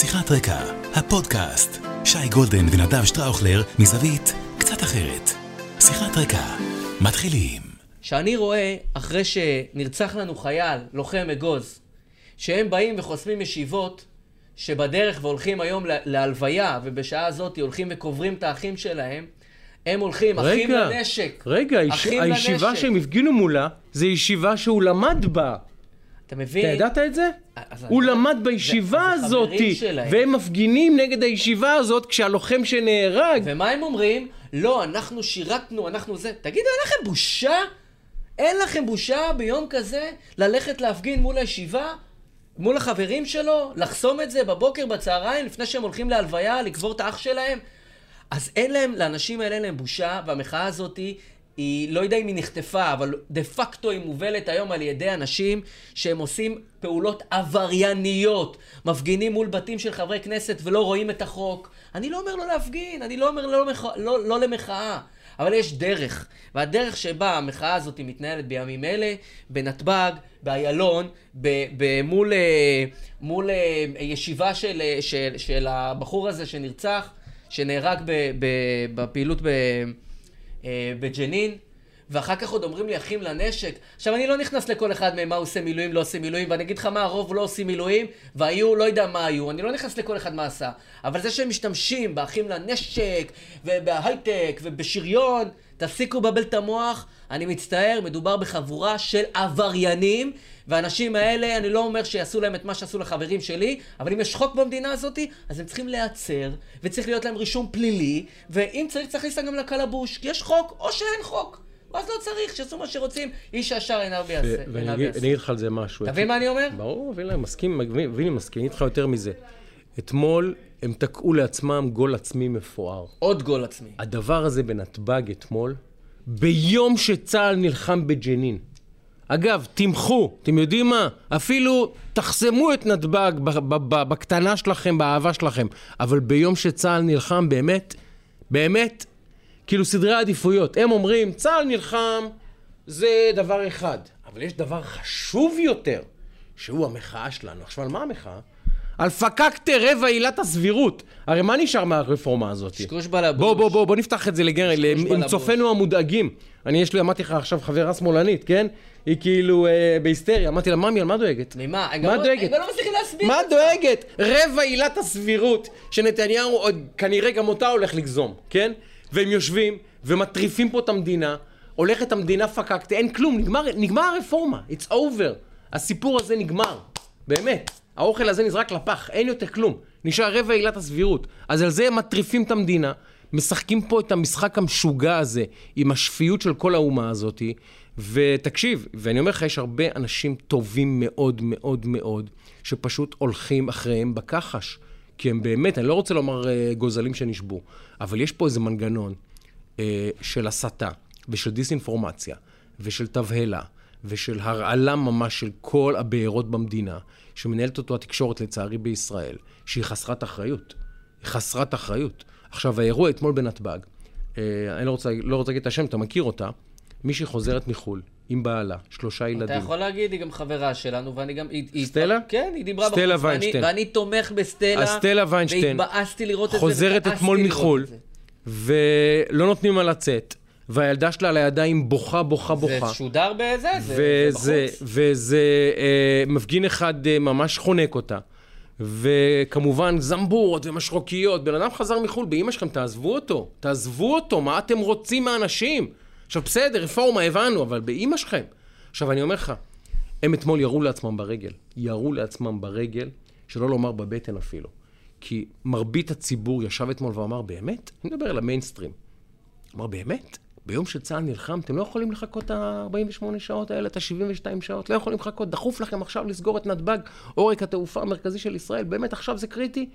שיחת רקע, הפודקאסט. שי גולדן ונדב שטראוכלר מזווית קצת אחרת. שיחת רקע, מתחילים. שאני רואה, אחרי שנרצח לנו חייל, לוחם אגוז, שהם באים וחוסמים ישיבות, שבדרך והולכים היום לה- להלוויה, ובשעה הזאת הולכים וקוברים את האחים שלהם, הם הולכים, אחים רגע, לנשק. רגע, היש- אחים הישיבה לנשק. שהם הפגינו מולה, זה ישיבה שהוא למד בה. אתה מבין? אתה ידעת את זה? הוא אני- למד בישיבה הזאת. והם מפגינים נגד הישיבה הזאת כשהלוחם שנהרג. ומה הם אומרים? לא, אנחנו שירתנו, אנחנו זה. תגידו, אין לכם בושה? אין לכם בושה ביום כזה ללכת להפגין מול הישיבה? מול החברים שלו? לחסום את זה בבוקר, בצהריים, לפני שהם הולכים להלוויה, לקבור את האח שלהם? אז אין להם, לאנשים האלה אין להם בושה, והמחאה הזאת היא, לא יודע אם היא נחטפה, אבל דה פקטו היא מובלת היום על ידי אנשים שהם עושים פעולות עברייניות, מפגינים מול בתים של חברי כנסת ולא רואים את החוק. אני לא אומר לא להפגין, אני לא אומר לא, למח... לא, לא למחאה. אבל יש דרך, והדרך שבה המחאה הזאת מתנהלת בימים אלה, בנתב"ג, באיילון, מול, אה, מול אה, ישיבה של, אה, של, של הבחור הזה שנרצח, שנהרג ב- ב- בפעילות ב- אה, בג'נין, ואחר כך עוד אומרים לי אחים לנשק. עכשיו, אני לא נכנס לכל אחד מהם מה הוא עושה מילואים, לא עושה מילואים, ואני אגיד לך מה, הרוב לא עושים מילואים, והיו, לא יודע מה היו, אני לא נכנס לכל אחד מה עשה. אבל זה שהם משתמשים באחים לנשק, ובהייטק, ובשריון, תפסיקו לבלבל את המוח, אני מצטער, מדובר בחבורה של עבריינים, והאנשים האלה, אני לא אומר שיעשו להם את מה שעשו לחברים שלי, אבל אם יש חוק במדינה הזאת, אז הם צריכים להיעצר, וצריך להיות להם רישום פלילי, ואם צריך, צריך אותם גם לקלבוש, כי יש חוק, או שאין חוק. ואז לא צריך, שיעשו מה שרוצים, איש הישר עיניו יעשה. ואני אגיד לך על זה משהו. אתה מבין מה אני אומר? ברור, וילה, מסכים, מבין, מבין, מסכים, אני איתך יותר מזה. אתמול הם תקעו לעצמם גול עצמי מפואר. עוד גול עצמי. הדבר הזה בנתב"ג אתמול, ביום שצה"ל נלחם בג'נין. אגב, תמחו, אתם יודעים מה? אפילו תחסמו את נתב"ג בקטנה שלכם, באהבה שלכם, אבל ביום שצה"ל נלחם, באמת, באמת, כאילו סדרי עדיפויות. הם אומרים, צה"ל נלחם, זה דבר אחד. אבל יש דבר חשוב יותר, שהוא המחאה שלנו. עכשיו, על מה המחאה? על פקקטה רבע עילת הסבירות. הרי מה נשאר מהרפורמה הזאת? שקוש בלבוש. בוא, בוא, בוא, בוא נפתח את זה לגמרי, עם. צופינו המודאגים. אני, יש לי, אמרתי לך עכשיו חברה שמאלנית, כן? היא כאילו אה, בהיסטריה. אמרתי לה, ממי, על מה דואגת? ממה? מה לא- דואגת? הם לא מצליחים להסביר מה. דואגת? רבע עילת הסבירות, שנתניהו עוד כנראה גם אותה הולך לגזום, כן? והם יושבים ומטריפים פה את המדינה, הולכת המדינה פקקטה, אין כלום, נגמר, נגמר הרפורמה, it's over. הסיפור הזה נגמר, באמת. האוכל הזה נזרק לפח, אין יותר כלום. נשאר רבע עילת הסבירות. אז על זה הם מטריפים את המדינה, משחקים פה את המשחק המשוגע הזה, עם השפיות של כל האומה הזאתי. ותקשיב, ואני אומר לך, יש הרבה אנשים טובים מאוד מאוד מאוד, שפשוט הולכים אחריהם בכחש. כי הם באמת, אני לא רוצה לומר אה, גוזלים שנשבו, אבל יש פה איזה מנגנון אה, של הסתה, ושל דיסאינפורמציה, ושל תבהלה, ושל הרעלה ממש של כל הבארות במדינה, שמנהלת אותו התקשורת לצערי בישראל, שהיא חסרת אחריות. היא חסרת אחריות. עכשיו, האירוע אתמול בנתב"ג, אה, אני לא רוצה, לא רוצה להגיד את השם, אתה מכיר אותה, מישהי חוזרת מחו"ל, עם בעלה, שלושה ילדים. אתה יכול להגיד, היא גם חברה שלנו, ואני גם... היא- היא- סטלה? כן, היא דיברה סטלה בחוץ, ואני- ויינשטיין. ואני תומך בסטלה. אז סטלה ויינשטיין והתבאסתי לראות את זה. חוזרת אתמול מחו"ל. ולא נותנים לה לצאת, והילדה שלה על הידיים בוכה, בוכה, בוכה. זה שודר בזה, זה זה וזה, בחוץ. וזה אה, מפגין אחד אה, ממש חונק אותה. וכמובן זמבורות ומשרוקיות, בן אדם חזר מחו"ל, באמא שלכם, תעזבו אותו, תעזבו אותו, מה אתם רוצים מהאנשים? עכשיו בסדר, רפורמה, הבנו, אבל באמא שלכם. עכשיו אני אומר לך, הם אתמול ירו לעצמם ברגל, ירו לעצמם ברגל, שלא לומר בבטן אפילו. כי מרבית הציבור ישב אתמול ואמר, באמת? אני מדבר על המיינסטרים. אמר, באמת? ביום שצה"ל נלחם, אתם לא יכולים לחכות את ה-48 שעות האלה, את ה-72 שעות? לא יכולים לחכות, דחוף לכם עכשיו לסגור את נתב"ג, עורק התעופה המרכזי של ישראל, באמת עכשיו זה קריטי?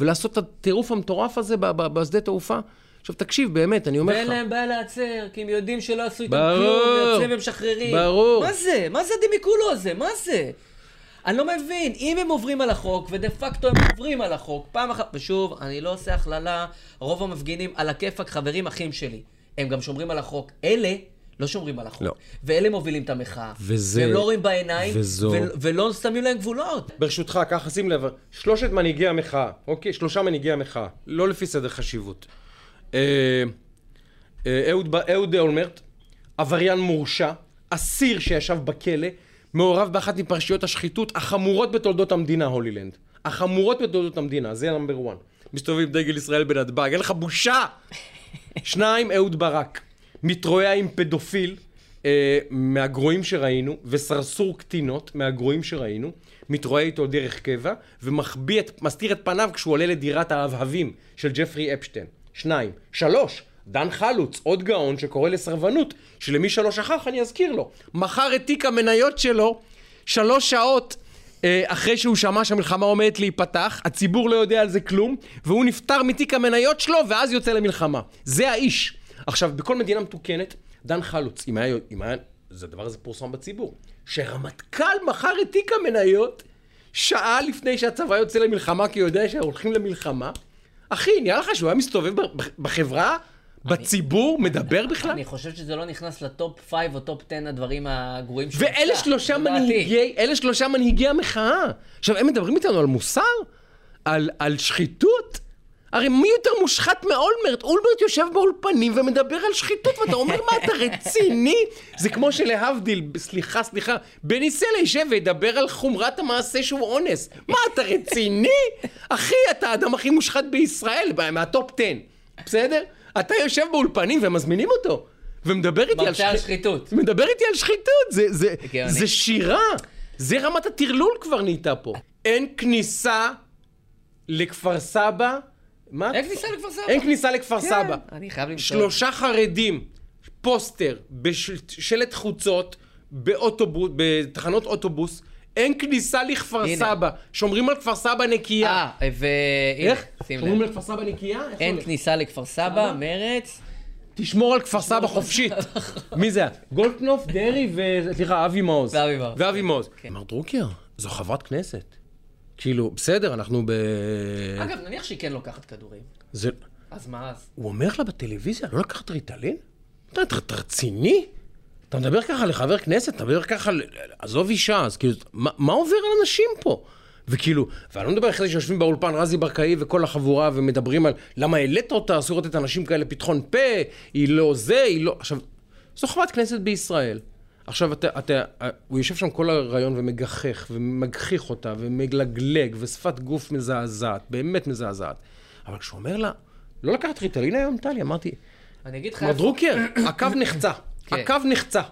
ולעשות את הטירוף המטורף הזה בשדה תעופה? עכשיו תקשיב, באמת, אני אומר ואין לך. להם בעיה להיעצר, כי הם יודעים שלא עשו איתם. כלום, יוצאים ומשחררים. ברור. מה זה? מה זה הדימיקולו הזה? מה זה? אני לא מבין, אם הם עוברים על החוק, ודה פקטו הם עוברים על החוק, פעם אחת, ושוב, אני לא עושה הכללה, רוב המפגינים על הכיפאק, חברים אחים שלי. הם גם שומרים על החוק. אלה לא שומרים על החוק. לא. ואלה מובילים את המחאה. וזה- והם לא רואים בעיניים, וזו- ו- ולא שמים להם גבולות. ברשותך, ככה שים לב, שלושת מנהיגי המחאה, אוקיי? שלושה מנהיגי המחאה, לא לפי סדר חשיבות. אה, אה, אהוד, ב- אהוד אולמרט, עבריין מורשע, אסיר שישב בכלא, מעורב באחת מפרשיות השחיתות החמורות בתולדות המדינה, הולילנד. החמורות בתולדות המדינה, זה נאמבר 1. מסתובב עם דגל ישראל בנתב"ג, אין לך בושה! שניים, אהוד ברק. מתרועע עם פדופיל אה, מהגרועים שראינו, וסרסור קטינות מהגרועים שראינו, מתרועע איתו דרך קבע, ומחביא את, מסתיר את פניו כשהוא עולה לדירת האבהבים של ג'פרי אפשטיין. שניים. שלוש, דן חלוץ, עוד גאון שקורא לסרבנות, שלמי שלא שכח אני אזכיר לו. מכר את תיק המניות שלו שלוש שעות אחרי שהוא שמע שהמלחמה עומדת להיפתח, הציבור לא יודע על זה כלום, והוא נפטר מתיק המניות שלו, ואז יוצא למלחמה. זה האיש. עכשיו, בכל מדינה מתוקנת, דן חלוץ, אם היה, אם היה, זה הדבר הזה פורסם בציבור, שרמטכ"ל מכר את תיק המניות שעה לפני שהצבא יוצא למלחמה, כי הוא יודע שהולכים למלחמה. אחי, נראה לך שהוא היה מסתובב בחברה, בציבור, מדבר בכלל? אני חושב שזה לא נכנס ל top 5 או top 10 הדברים הגרועים שהוא ואלה שלושה. מנהיגי, אלה שלושה מנהיגי המחאה. עכשיו, הם מדברים איתנו על מוסר? על, על שחיתות? הרי מי יותר מושחת מאולמרט? אולמרט יושב באולפנים ומדבר על שחיתות, ואתה אומר, מה, אתה רציני? זה כמו שלהבדיל, סליחה, סליחה, בני סלע יישב וידבר על חומרת המעשה שהוא אונס. מה, אתה רציני? אחי, אתה האדם הכי מושחת בישראל, מהטופ 10, בסדר? אתה יושב באולפנים ומזמינים אותו. ומדבר איתי על מרצה על שחיתות. שחיתות. מדבר איתי על שחיתות, זה, זה. זה שירה. זה רמת הטרלול כבר נהייתה פה. אין כניסה לכפר סבא. מה? אין כניסה לכפר סבא. אין כניסה לכפר כן, סבא. אני חייב למצוא. שלושה חרדים, פוסטר, בשלט חוצות, באוטובוס, בתחנות אוטובוס, אין כניסה לכפר הנה. סבא. שומרים על כפר סבא נקייה. אה, והנה, איך? שים שומרים לב. על כפר סבא נקייה? אין? כניסה לכפר סבא, מרץ. תשמור על כפר סבא חופשית. מי זה היה? גולדקנופ, דרעי ו... סליחה, אבי מעוז. ואבי מעוז. ואבי מעוז. כן. אמר דרוקר, זו חברת כנסת. כאילו, בסדר, אנחנו ב... אגב, נניח שהיא כן לוקחת כדורים. זה... אז מה אז? הוא אומר לה בטלוויזיה, לא לקחת ריטלין? אתה רציני? אתה מדבר ככה לחבר כנסת? אתה מדבר ככה, עזוב אישה, אז כאילו, מה, מה עובר על אנשים פה? וכאילו, ואני לא מדבר אחרי שיושבים באולפן רזי ברקאי וכל החבורה ומדברים על למה העלית אותה, אסור לתת אנשים כאלה פתחון פה, היא לא זה, היא לא... עכשיו, זו חברת כנסת בישראל. עכשיו, אתה, אתה, הוא יושב שם כל הרעיון ומגחך ומגחיך אותה ומגלגלג ושפת גוף מזעזעת, באמת מזעזעת. אבל כשהוא אומר לה, לא לקחת ריטלין היום, טלי? אמרתי, אני אגיד לך איפה... דרוקר, הקו נחצה. כן. הקו נחצה.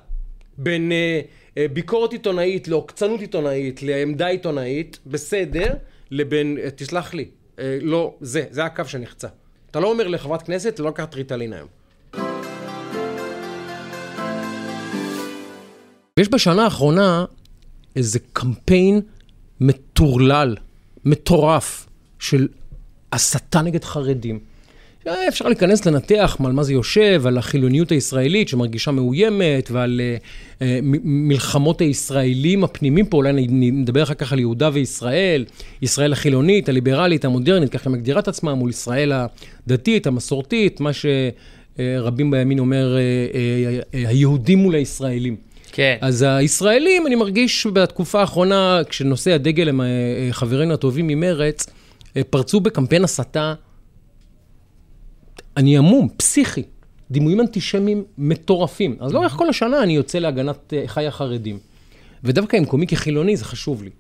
בין אה, אה, ביקורת עיתונאית לעוקצנות עיתונאית, לעמדה עיתונאית, בסדר, לבין, אה, תסלח לי, אה, לא, זה, זה הקו שנחצה. אתה לא אומר לחברת כנסת, לא לקחת ריטלין היום. יש בשנה האחרונה איזה קמפיין מטורלל, מטורף, של הסתה נגד חרדים. היה אפשר להיכנס לנתח על מה זה יושב, על החילוניות הישראלית שמרגישה מאוימת, ועל uh, מלחמות הישראלים הפנימיים פה, אולי נדבר אחר כך על יהודה וישראל, ישראל החילונית, הליברלית, המודרנית, ככה מגדירה את עצמה, מול ישראל הדתית, המסורתית, מה שרבים בימין אומר, היהודים מול הישראלים. כן. אז הישראלים, אני מרגיש בתקופה האחרונה, כשנושא הדגל הם אה, אה, חברינו הטובים ממרץ, אה, פרצו בקמפיין הסתה, אני המום, פסיכי, דימויים אנטישמיים מטורפים. אז לאורך כל השנה אני יוצא להגנת אה, חיי החרדים. ודווקא עם קומיקי חילוני זה חשוב לי.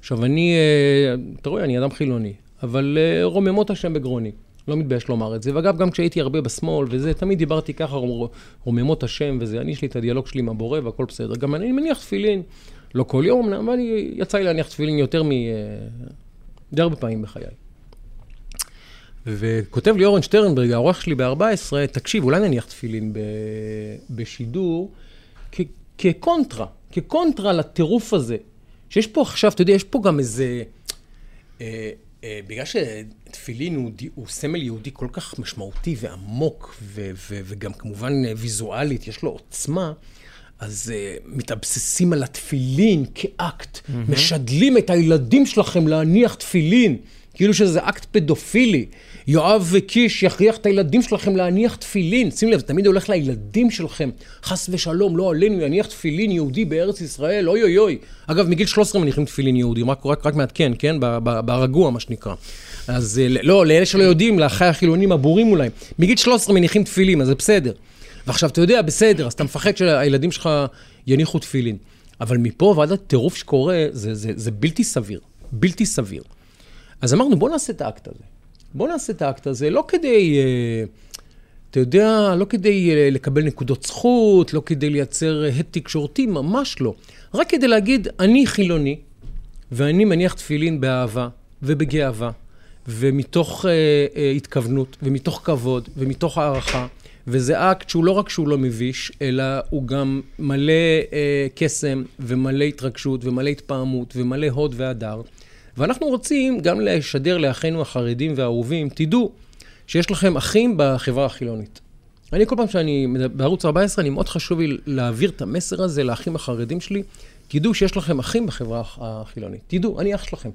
עכשיו, אני, אה, אתה רואה, אני אדם חילוני, אבל אה, רוממות השם בגרוני. לא מתבייש לומר את זה. ואגב, גם כשהייתי הרבה בשמאל וזה, תמיד דיברתי ככה, רומ- רוממות השם וזה. אני, יש לי את הדיאלוג שלי עם הבורא והכל בסדר. גם אני מניח תפילין, לא כל יום, אבל יצא לי להניח תפילין יותר מ... די הרבה פעמים בחיי. וכותב לי אורן שטרנברג, העורך שלי ב-14, תקשיב, אולי נניח תפילין ב- בשידור, כ- כקונטרה, כקונטרה לטירוף הזה. שיש פה עכשיו, אתה יודע, יש פה גם איזה... אה, אה, בגלל שתפילין הוא, הוא סמל יהודי כל כך משמעותי ועמוק, ו- ו- וגם כמובן ויזואלית, יש לו עוצמה, אז אה, מתאבססים על התפילין כאקט, mm-hmm. משדלים את הילדים שלכם להניח תפילין כאילו שזה אקט פדופילי. יואב קיש יכריח את הילדים שלכם להניח תפילין. שים לב, זה תמיד הולך לילדים שלכם. חס ושלום, לא עלינו, יניח תפילין יהודי בארץ ישראל, אוי אוי אוי. אגב, מגיל 13 מניחים תפילין יהודים, רק, רק, רק מעדכן, כן? ברגוע, מה שנקרא. אז אה, לא, לאלה שלא יודעים, לאחיי החילונים הבורים אולי. מגיל 13 מניחים תפילין, אז זה בסדר. ועכשיו, אתה יודע, בסדר, אז אתה מפחד שהילדים שלך יניחו תפילין. אבל מפה ועד הטירוף שקורה, זה, זה, זה בלתי סביר. בלתי סביר. אז אמרנו, בוא נעשה את האקט הזה. בוא נעשה את האקט הזה, לא כדי, אה, אתה יודע, לא כדי אה, לקבל נקודות זכות, לא כדי לייצר הד תקשורתי, ממש לא. רק כדי להגיד, אני חילוני, ואני מניח תפילין באהבה ובגאווה, ומתוך אה, אה, התכוונות, ומתוך כבוד, ומתוך הערכה. וזה אקט שהוא לא רק שהוא לא מביש, אלא הוא גם מלא אה, קסם, ומלא התרגשות, ומלא התפעמות, ומלא הוד והדר. ואנחנו רוצים גם לשדר לאחינו החרדים והאהובים, תדעו שיש לכם אחים בחברה החילונית. אני כל פעם שאני, בערוץ 14, אני מאוד חשוב לי להעביר את המסר הזה לאחים החרדים שלי. תדעו שיש לכם אחים בחברה הח- החילונית. תדעו, אני אח שלכם.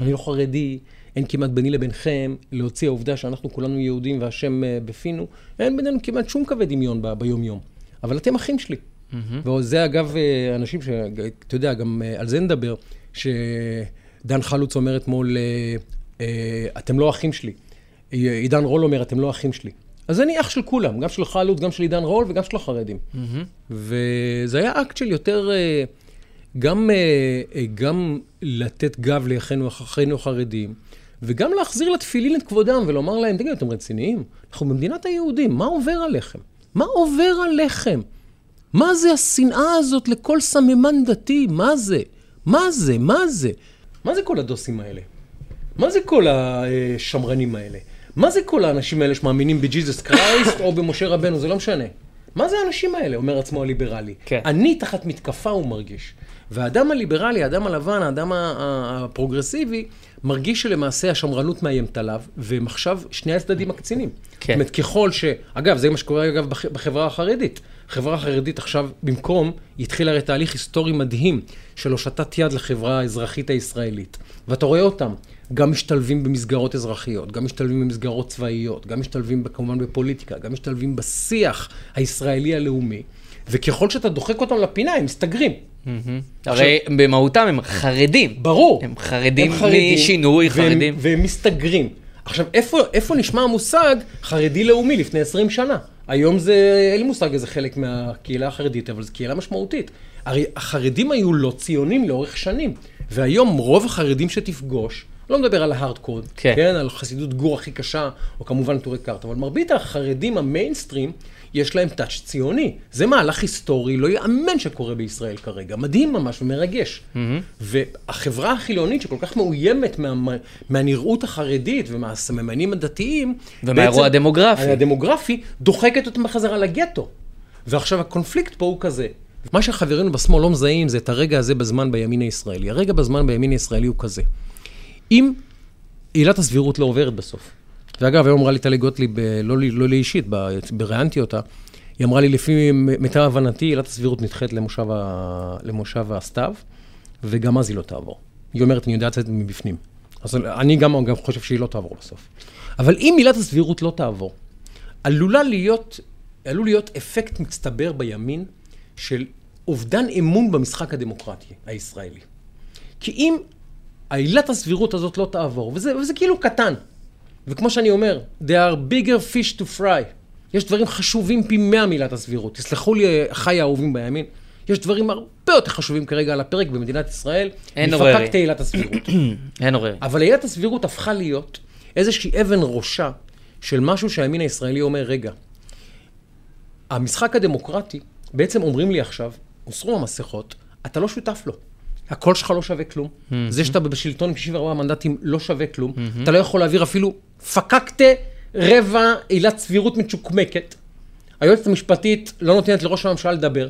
אני לא חרדי, אין כמעט ביני לבינכם, להוציא העובדה שאנחנו כולנו יהודים והשם אה, בפינו, אין בינינו כמעט שום קווי דמיון ב- ביום-יום. אבל אתם אחים שלי. וזה אגב אה, אנשים ש... אתה יודע, גם אה, על זה נדבר, שדן חלוץ אומר אתמול, אה, אה, אתם לא אחים שלי. עידן רול אומר, אתם לא אחים שלי. אז אני אח של כולם, גם של חלוץ, גם של עידן רול וגם של החרדים. וזה היה אקט של יותר, אה, גם, גם לתת גב לאחינו אחינו החרדים, וגם להחזיר לתפילין את כבודם ולומר להם, תגידו, אתם רציניים? אנחנו במדינת היהודים, מה עובר עליכם? מה עובר עליכם? מה זה השנאה הזאת לכל סממן דתי? מה זה? מה זה? מה זה? מה זה כל הדוסים האלה? מה זה כל השמרנים האלה? מה זה כל האנשים האלה שמאמינים בג'יזוס קרייסט או במשה רבנו? זה לא משנה. מה זה האנשים האלה? אומר עצמו הליברלי. כן. אני תחת מתקפה הוא מרגיש. והאדם הליברלי, האדם הלבן, האדם הפרוגרסיבי, מרגיש שלמעשה השמרנות מאיימת עליו, והם עכשיו שני הצדדים הקצינים. כן. זאת אומרת, ככל ש... אגב, זה מה שקורה אגב בח- בחברה החרדית. החברה החרדית עכשיו, במקום, היא התחילה הרי תהליך היסטורי מדהים של הושטת יד לחברה האזרחית הישראלית. ואתה רואה אותם, גם משתלבים במסגרות אזרחיות, גם משתלבים במסגרות צבאיות, גם משתלבים כמובן בפוליטיקה, גם משתלבים בשיח הישראלי הלאומי, וככל שאתה דוחק אותם לפינה, הם מסתגרים. הרי במהותם הם חרדים. ברור. הם חרדים משינוי, חרדים. והם מסתגרים. עכשיו, איפה, איפה נשמע המושג חרדי לאומי לפני 20 שנה? היום זה, אין לי מושג איזה חלק מהקהילה החרדית, אבל זו קהילה משמעותית. הרי החרדים היו לא ציונים לאורך שנים, והיום רוב החרדים שתפגוש, לא מדבר על ההארדקוד, כן. כן, על חסידות גור הכי קשה, או כמובן נטורי קרתא, אבל מרבית החרדים המיינסטרים, יש להם touch ציוני. זה מהלך היסטורי, לא יאמן שקורה בישראל כרגע. מדהים ממש ומרגש. והחברה החילונית, שכל כך מאוימת מה, מהנראות החרדית ומהסממנים הדתיים, ומהאירוע הדמוגרפי. הדמוגרפי, דוחקת אותם בחזרה לגטו. ועכשיו הקונפליקט פה הוא כזה. מה שחברינו בשמאל לא מזהים זה את הרגע הזה בזמן בימין הישראלי. הרגע בזמן בימין הישראלי הוא כזה. אם עילת הסבירות לא עוברת בסוף, ואגב, היום אמרה לי טלי גוטליב, אה, לא לי לא אישית, בראיינתי אותה, היא אמרה לי, לפי מיטב הבנתי, עילת הסבירות נדחית למושב, ה... למושב הסתיו, וגם אז היא לא תעבור. היא אומרת, אני יודעת את זה מבפנים. אז אני גם, גם חושב שהיא לא תעבור בסוף. אבל אם עילת הסבירות לא תעבור, עלולה להיות, עלול להיות אפקט מצטבר בימין של אובדן אמון במשחק הדמוקרטי הישראלי. כי אם העילת הסבירות הזאת לא תעבור, וזה, וזה כאילו קטן, וכמו שאני אומר, there are bigger fish to fry. יש דברים חשובים פי מאה מעילת הסבירות. תסלחו לי, אחיי האהובים בימין, יש דברים הרבה יותר חשובים כרגע על הפרק במדינת ישראל, אין מפקקת עוררין. עילת הסבירות. אין עוררין. אבל עילת הסבירות הפכה להיות איזושהי אבן ראשה של משהו שהימין הישראלי אומר, רגע, המשחק הדמוקרטי, בעצם אומרים לי עכשיו, הוסרו המסכות, אתה לא שותף לו. הקול שלך לא שווה כלום. זה שאתה בשלטון עם 64 מנדטים לא שווה כלום. אתה לא יכול להעביר אפילו פקקטה רבע עילת סבירות מצ'וקמקת. היועצת המשפטית לא נותנת לראש הממשלה לדבר.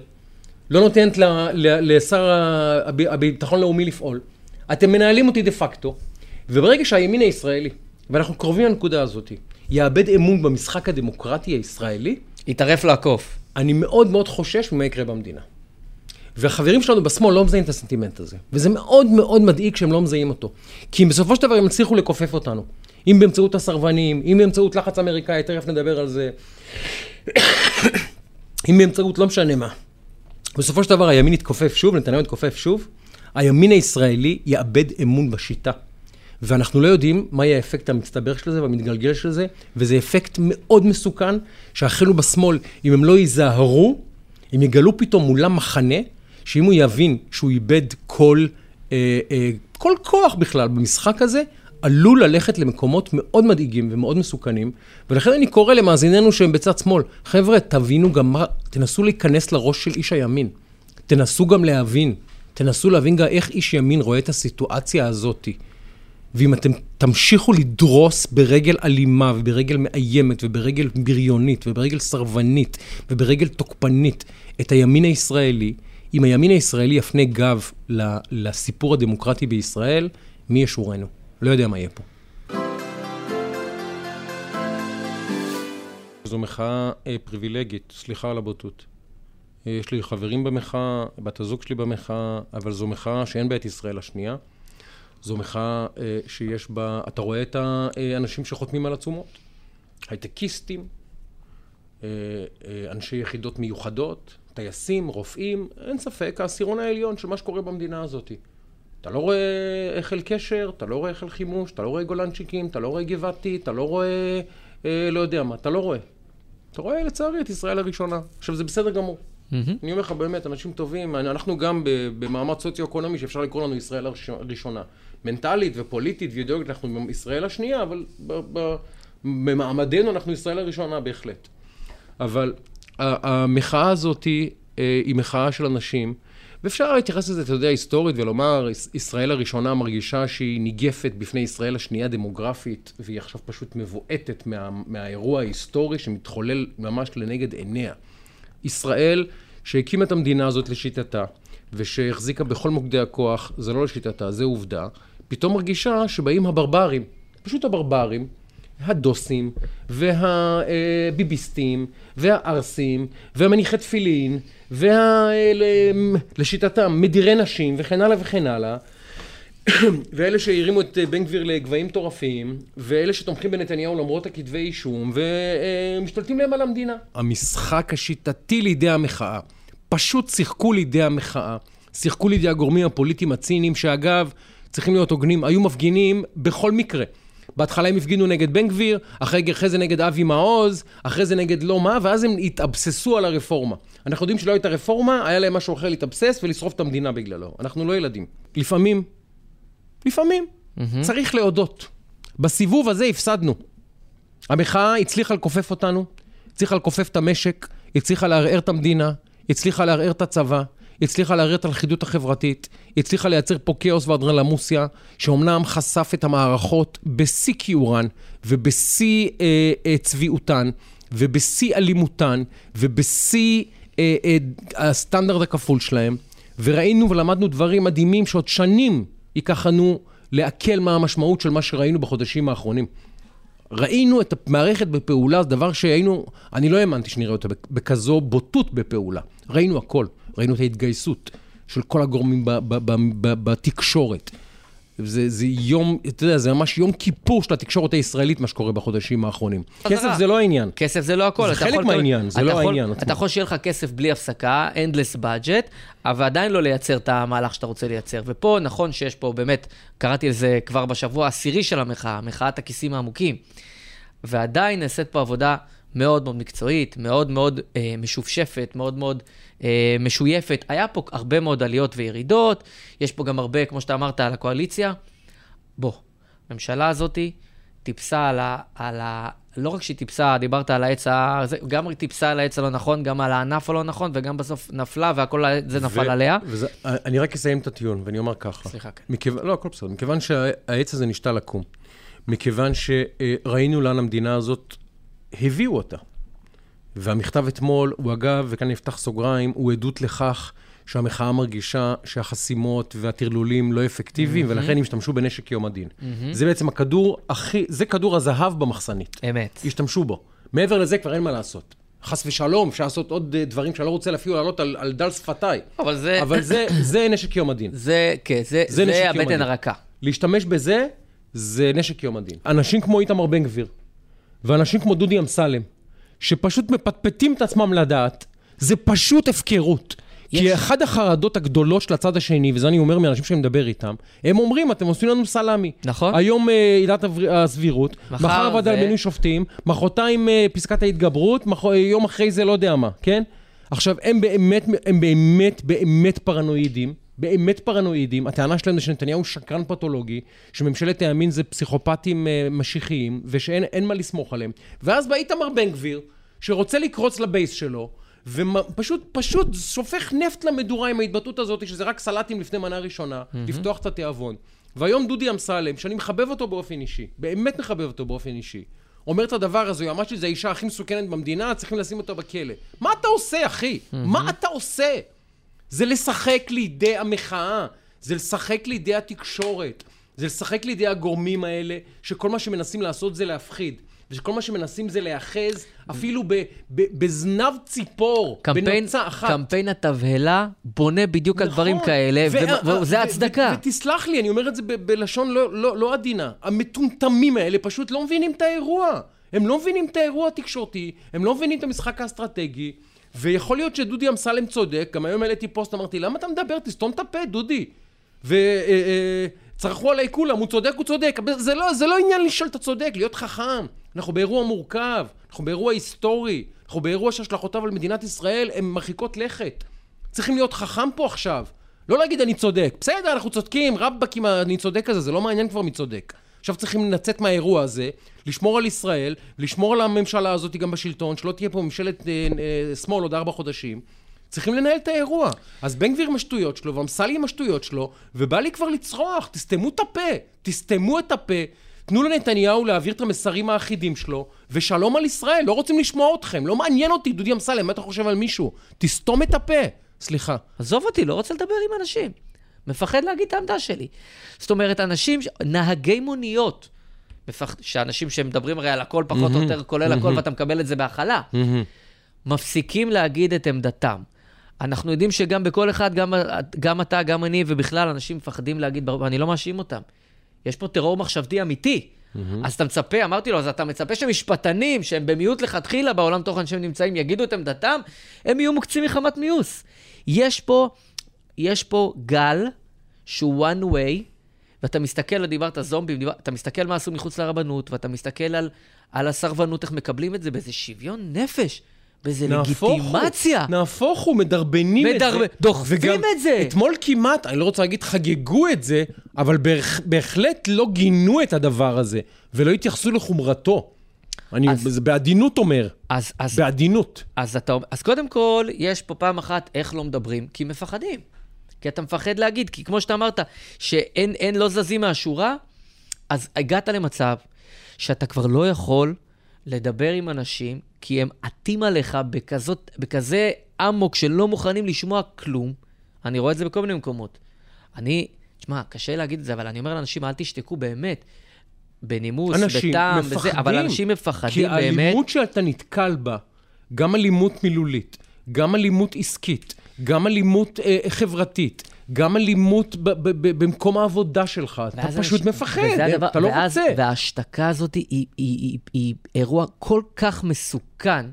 לא נותנת ל- ל- לשר הב- הביטחון הלאומי לפעול. אתם מנהלים אותי דה פקטו, וברגע שהימין הישראלי, ואנחנו קרובים לנקודה הזאת, יאבד אמון במשחק הדמוקרטי הישראלי, יטרף לעקוף. אני מאוד מאוד חושש ממה יקרה במדינה. והחברים שלנו בשמאל לא מזהים את הסנטימנט הזה. וזה מאוד מאוד מדאיג שהם לא מזהים אותו. כי בסופו של דבר הם הצליחו לכופף אותנו. אם באמצעות הסרבנים, אם באמצעות לחץ אמריקאי, תכף נדבר על זה. אם באמצעות לא משנה מה. בסופו של דבר הימין יתכופף שוב, נתניהו יתכופף שוב, הימין הישראלי יאבד אמון בשיטה. ואנחנו לא יודעים מה יהיה האפקט המצטבר של זה והמתגלגל של זה, וזה אפקט מאוד מסוכן, שאחינו בשמאל, אם הם לא ייזהרו, הם יגלו פתאום מולם מחנה, שאם הוא יבין שהוא איבד כל, אה, אה, כל כוח בכלל במשחק הזה, עלול ללכת למקומות מאוד מדאיגים ומאוד מסוכנים, ולכן אני קורא למאזיננו שהם בצד שמאל, חבר'ה, תבינו גם מה, תנסו להיכנס לראש של איש הימין. תנסו גם להבין, תנסו להבין גם איך איש ימין רואה את הסיטואציה הזאתי. ואם אתם תמשיכו לדרוס ברגל אלימה וברגל מאיימת וברגל בריונית וברגל סרבנית וברגל תוקפנית את הימין הישראלי, אם הימין הישראלי יפנה גב לסיפור הדמוקרטי בישראל, מי ישורנו? לא יודע מה יהיה פה. זו מחאה אה, פריבילגית, סליחה על הבוטות. אה, יש לי חברים במחאה, בת הזוג שלי במחאה, אבל זו מחאה שאין בה את ישראל השנייה. זו מחאה אה, שיש בה, אתה רואה את האנשים שחותמים על עצומות, הייטקיסטים, אנשי יחידות מיוחדות, טייסים, רופאים, אין ספק, העשירון העליון של מה שקורה במדינה הזאת. אתה לא רואה חיל קשר, אתה לא רואה חיל חימוש, אתה לא רואה גולנצ'יקים, אתה לא רואה גבעתי, אתה לא רואה, אה, לא יודע מה, אתה לא רואה. אתה רואה לצערי את ישראל הראשונה. עכשיו זה בסדר גמור. Mm-hmm. אני אומר לך באמת, אנשים טובים, אנחנו גם במעמד סוציו-אקונומי שאפשר לקרוא לנו ישראל הראשונה. מנטלית ופוליטית ואידיאולוגית אנחנו ישראל השנייה, אבל במעמדנו אנחנו ישראל הראשונה בהחלט. אבל המחאה הזאת היא, אה, היא מחאה של אנשים, ואפשר להתייחס לזה, אתה יודע, היסטורית, ולומר, ישראל הראשונה מרגישה שהיא ניגפת בפני ישראל השנייה דמוגרפית, והיא עכשיו פשוט מבועטת מה, מהאירוע ההיסטורי שמתחולל ממש לנגד עיניה. ישראל, שהקימה את המדינה הזאת לשיטתה, ושהחזיקה בכל מוקדי הכוח, זה לא לשיטתה, זה עובדה, פתאום מרגישה שבאים הברברים, פשוט הברברים, הדוסים, והביביסטים, והערסים, והמניחי תפילין, ולשיטתם, מדירי נשים, וכן הלאה וכן הלאה. ואלה שהרימו את בן גביר לגבהים מטורפים, ואלה שתומכים בנתניהו למרות הכתבי אישום, ומשתלטים להם על המדינה. המשחק השיטתי לידי המחאה. פשוט שיחקו לידי המחאה. שיחקו לידי הגורמים הפוליטיים הציניים, שאגב, צריכים להיות הוגנים, היו מפגינים בכל מקרה. בהתחלה הם הפגינו נגד בן גביר, אחרי, אחרי זה נגד אבי מעוז, אחרי זה נגד לא מה, ואז הם התאבססו על הרפורמה. אנחנו יודעים שלא הייתה רפורמה, היה להם משהו אחר להתאבסס ולשרוף את המדינה בגללו. אנחנו לא ילדים. לפעמים, לפעמים, mm-hmm. צריך להודות. בסיבוב הזה הפסדנו. המחאה הצליחה לכופף אותנו, הצליחה לכופף את המשק, הצליחה לערער את המדינה, הצליחה לערער את הצבא, הצליחה לערער את הלכידות החברתית, היא הצליחה לייצר פה כאוס ואדרלמוסיה, שאומנם חשף את המערכות בשיא כיעורן ובשיא אה, אה, צביעותן ובשיא אלימותן ובשיא אה, אה, הסטנדרט הכפול שלהם, וראינו ולמדנו דברים מדהימים שעוד שנים ייקח לנו לעכל מה המשמעות של מה שראינו בחודשים האחרונים. ראינו את המערכת בפעולה, זה דבר שהיינו, אני לא האמנתי שנראה אותה בכזו בוטות בפעולה. ראינו הכל. ראינו את ההתגייסות של כל הגורמים בתקשורת. זה, זה יום, אתה יודע, זה ממש יום כיפור של התקשורת הישראלית, מה שקורה בחודשים האחרונים. כסף זה לא העניין. כסף זה לא הכל. זה חלק מהעניין, זה לא העניין. אתה יכול שיהיה לך כסף בלי הפסקה, endless budget, אבל עדיין לא לייצר את המהלך שאתה רוצה לייצר. ופה, נכון שיש פה באמת, קראתי על זה כבר בשבוע העשירי של המחאה, מחאת הכיסים העמוקים. ועדיין נעשית פה עבודה מאוד מאוד מקצועית, מאוד מאוד אה, משופשפת, מאוד מאוד אה, משויפת. היה פה הרבה מאוד עליות וירידות, יש פה גם הרבה, כמו שאתה אמרת, על הקואליציה. בוא, הממשלה הזאתי טיפסה על ה... על ה לא רק שהיא טיפסה, דיברת על העץ ה... גם היא טיפסה על העץ הלא נכון, גם על הענף הלא נכון, וגם בסוף נפלה והכל זה נפל ו- עליה. וזה, אני רק אסיים את הטיעון, ואני אומר ככה. סליחה, כן. מכיו... לא, הכל בסדר. מכיוון שהעץ הזה נשתה לקום, מכיוון שראינו לאן המדינה הזאת הביאו אותה. והמכתב אתמול הוא אגב, וכאן נפתח סוגריים, הוא עדות לכך שהמחאה מרגישה שהחסימות והטרלולים לא אפקטיביים, mm-hmm. ולכן הם השתמשו בנשק יום הדין. Mm-hmm. זה בעצם הכדור הכי, זה כדור הזהב במחסנית. אמת. השתמשו בו. מעבר לזה כבר אין מה לעשות. חס ושלום, אפשר לעשות עוד אה, דברים שאני לא רוצה אפילו לעלות על, על דל שפתיי. אבל זה... אבל זה, זה נשק יום הדין. זה, כן, זה, זה זה הבטן. הרכה. להשתמש בזה, זה נשק יום הדין. אנשים כמו איתמר בן גביר, ואנשים כמו דודי אמסלם, שפשוט מפטפטים את עצמם לדעת, זה פשוט הפקרות. יש- כי אחד החרדות הגדולות של הצד השני, וזה אני אומר מאנשים שאני מדבר איתם, הם אומרים, אתם עושים לנו סלאמי. נכון. היום אה, עילת הסבירות, מחר מחר הוועדה זה- למינוי שופטים, מחרתיים אה, פסקת ההתגברות, מח... יום אחרי זה לא יודע מה, כן? עכשיו, הם באמת, הם באמת, באמת פרנואידים. באמת פרנואידים, הטענה שלהם זה שנתניהו שקרן פתולוגי, שממשלת הימין זה פסיכופטים אה, משיחיים, ושאין אין מה לסמוך עליהם. ואז בא איתמר בן גביר, שרוצה לקרוץ לבייס שלו, ופשוט, פשוט שופך נפט למדורה עם ההתבטאות הזאת, שזה רק סלטים לפני מנה ראשונה, לפתוח את התיאבון. והיום דודי אמסלם, שאני מחבב אותו באופן אישי, באמת מחבב אותו באופן אישי, אומר את הדבר הזה, אמר שזו האישה הכי מסוכנת במדינה, צריכים לשים אותה בכלא. מה אתה עושה, אחי? מה אתה עושה? זה לשחק לידי המחאה, זה לשחק לידי התקשורת, זה לשחק לידי הגורמים האלה, שכל מה שמנסים לעשות זה להפחיד. ושכל מה שמנסים זה להיאחז אפילו ב- ב- בזנב ציפור, קמפיין, בנוצה אחת. קמפיין התבהלה בונה בדיוק על דברים נכון. כאלה, ו- וזה ו- הצדקה. ו- ותסלח לי, אני אומר את זה ב- בלשון לא, לא, לא עדינה. המטומטמים האלה פשוט לא מבינים את האירוע. הם לא מבינים את האירוע התקשורתי, הם לא מבינים את המשחק האסטרטגי, ויכול להיות שדודי אמסלם צודק, גם היום העליתי פוסט, אמרתי, למה אתה מדבר? תסתום את הפה, דודי. וצרחו עליי כולם, הוא צודק, הוא צודק. זה לא, זה לא עניין לשאול אתה צודק, להיות חכם. אנחנו באירוע מורכב, אנחנו באירוע היסטורי, אנחנו באירוע שהשלכותיו על מדינת ישראל הן מרחיקות לכת. צריכים להיות חכם פה עכשיו. לא להגיד אני צודק. בסדר, אנחנו צודקים, רבאק עם ה"אני צודק" הזה, זה לא מעניין כבר מי צודק. עכשיו צריכים לצאת מהאירוע הזה, לשמור על ישראל, לשמור על הממשלה הזאת גם בשלטון, שלא תהיה פה ממשלת אה, אה, שמאל עוד ארבע חודשים. צריכים לנהל את האירוע. אז בן גביר עם השטויות שלו, ואמסלם עם השטויות שלו, ובא לי כבר לצרוח, תסתמו את הפה, תסתמו את הפה, תנו לנתניהו להעביר את המסרים האחידים שלו, ושלום על ישראל, לא רוצים לשמוע אתכם, לא מעניין אותי, דודי אמסלם, מה אתה חושב על מישהו? תסתום את הפה. סליחה. עזוב אותי, לא רוצה לדבר עם אנשים. מפחד להגיד את העמדה שלי. זאת אומרת, אנשים, נהגי מוניות, מפח... שאנשים שמדברים הרי על הכל פחות או יותר, כולל הכל, ואתה מקבל את זה בהכלה, מפסיקים להגיד את עמדתם. אנחנו יודעים שגם בכל אחד, גם, גם אתה, גם אני, ובכלל, אנשים מפחדים להגיד, ואני לא מאשים אותם. יש פה טרור מחשבתי אמיתי. אז אתה מצפה, אמרתי לו, אז אתה מצפה שמשפטנים, שהם במיעוט לכתחילה בעולם תוכן שהם נמצאים, יגידו את עמדתם, הם יהיו מוקצים מחמת מיאוס. יש פה, יש פה גל שהוא one way, ואתה מסתכל, דיברת זומבים, דיבר, אתה מסתכל מה עשו מחוץ לרבנות, ואתה מסתכל על, על הסרבנות, איך מקבלים את זה, באיזה שוויון נפש, באיזה לגיטימציה. נהפוך הוא, מדרבנים את מדרב- זה. דוחפים את זה. אתמול כמעט, אני לא רוצה להגיד חגגו את זה, אבל בהח- בהחלט לא גינו את הדבר הזה, ולא התייחסו לחומרתו. אני אז- בעדינות אומר, אז, אז, בעדינות. אז, אתה, אז קודם כל, יש פה פעם אחת איך לא מדברים, כי מפחדים. כי אתה מפחד להגיד, כי כמו שאתה אמרת, שאין אין, לא זזים מהשורה, אז הגעת למצב שאתה כבר לא יכול לדבר עם אנשים, כי הם עטים עליך בכזאת, בכזה אמוק שלא מוכנים לשמוע כלום. אני רואה את זה בכל מיני מקומות. אני, תשמע, קשה להגיד את זה, אבל אני אומר לאנשים, אל תשתקו באמת. בנימוס, בטעם, מפחדים. וזה, אבל אנשים מפחדים כי באמת. האלימות שאתה נתקל בה, גם אלימות מילולית, גם אלימות עסקית, גם אלימות אה, חברתית, גם אלימות ב- ב- ב- במקום העבודה שלך, אתה פשוט אנשים- מפחד, הדבר- אתה לא ואז, רוצה. וההשתקה הזאת היא, היא, היא, היא, היא אירוע כל כך מסוכן,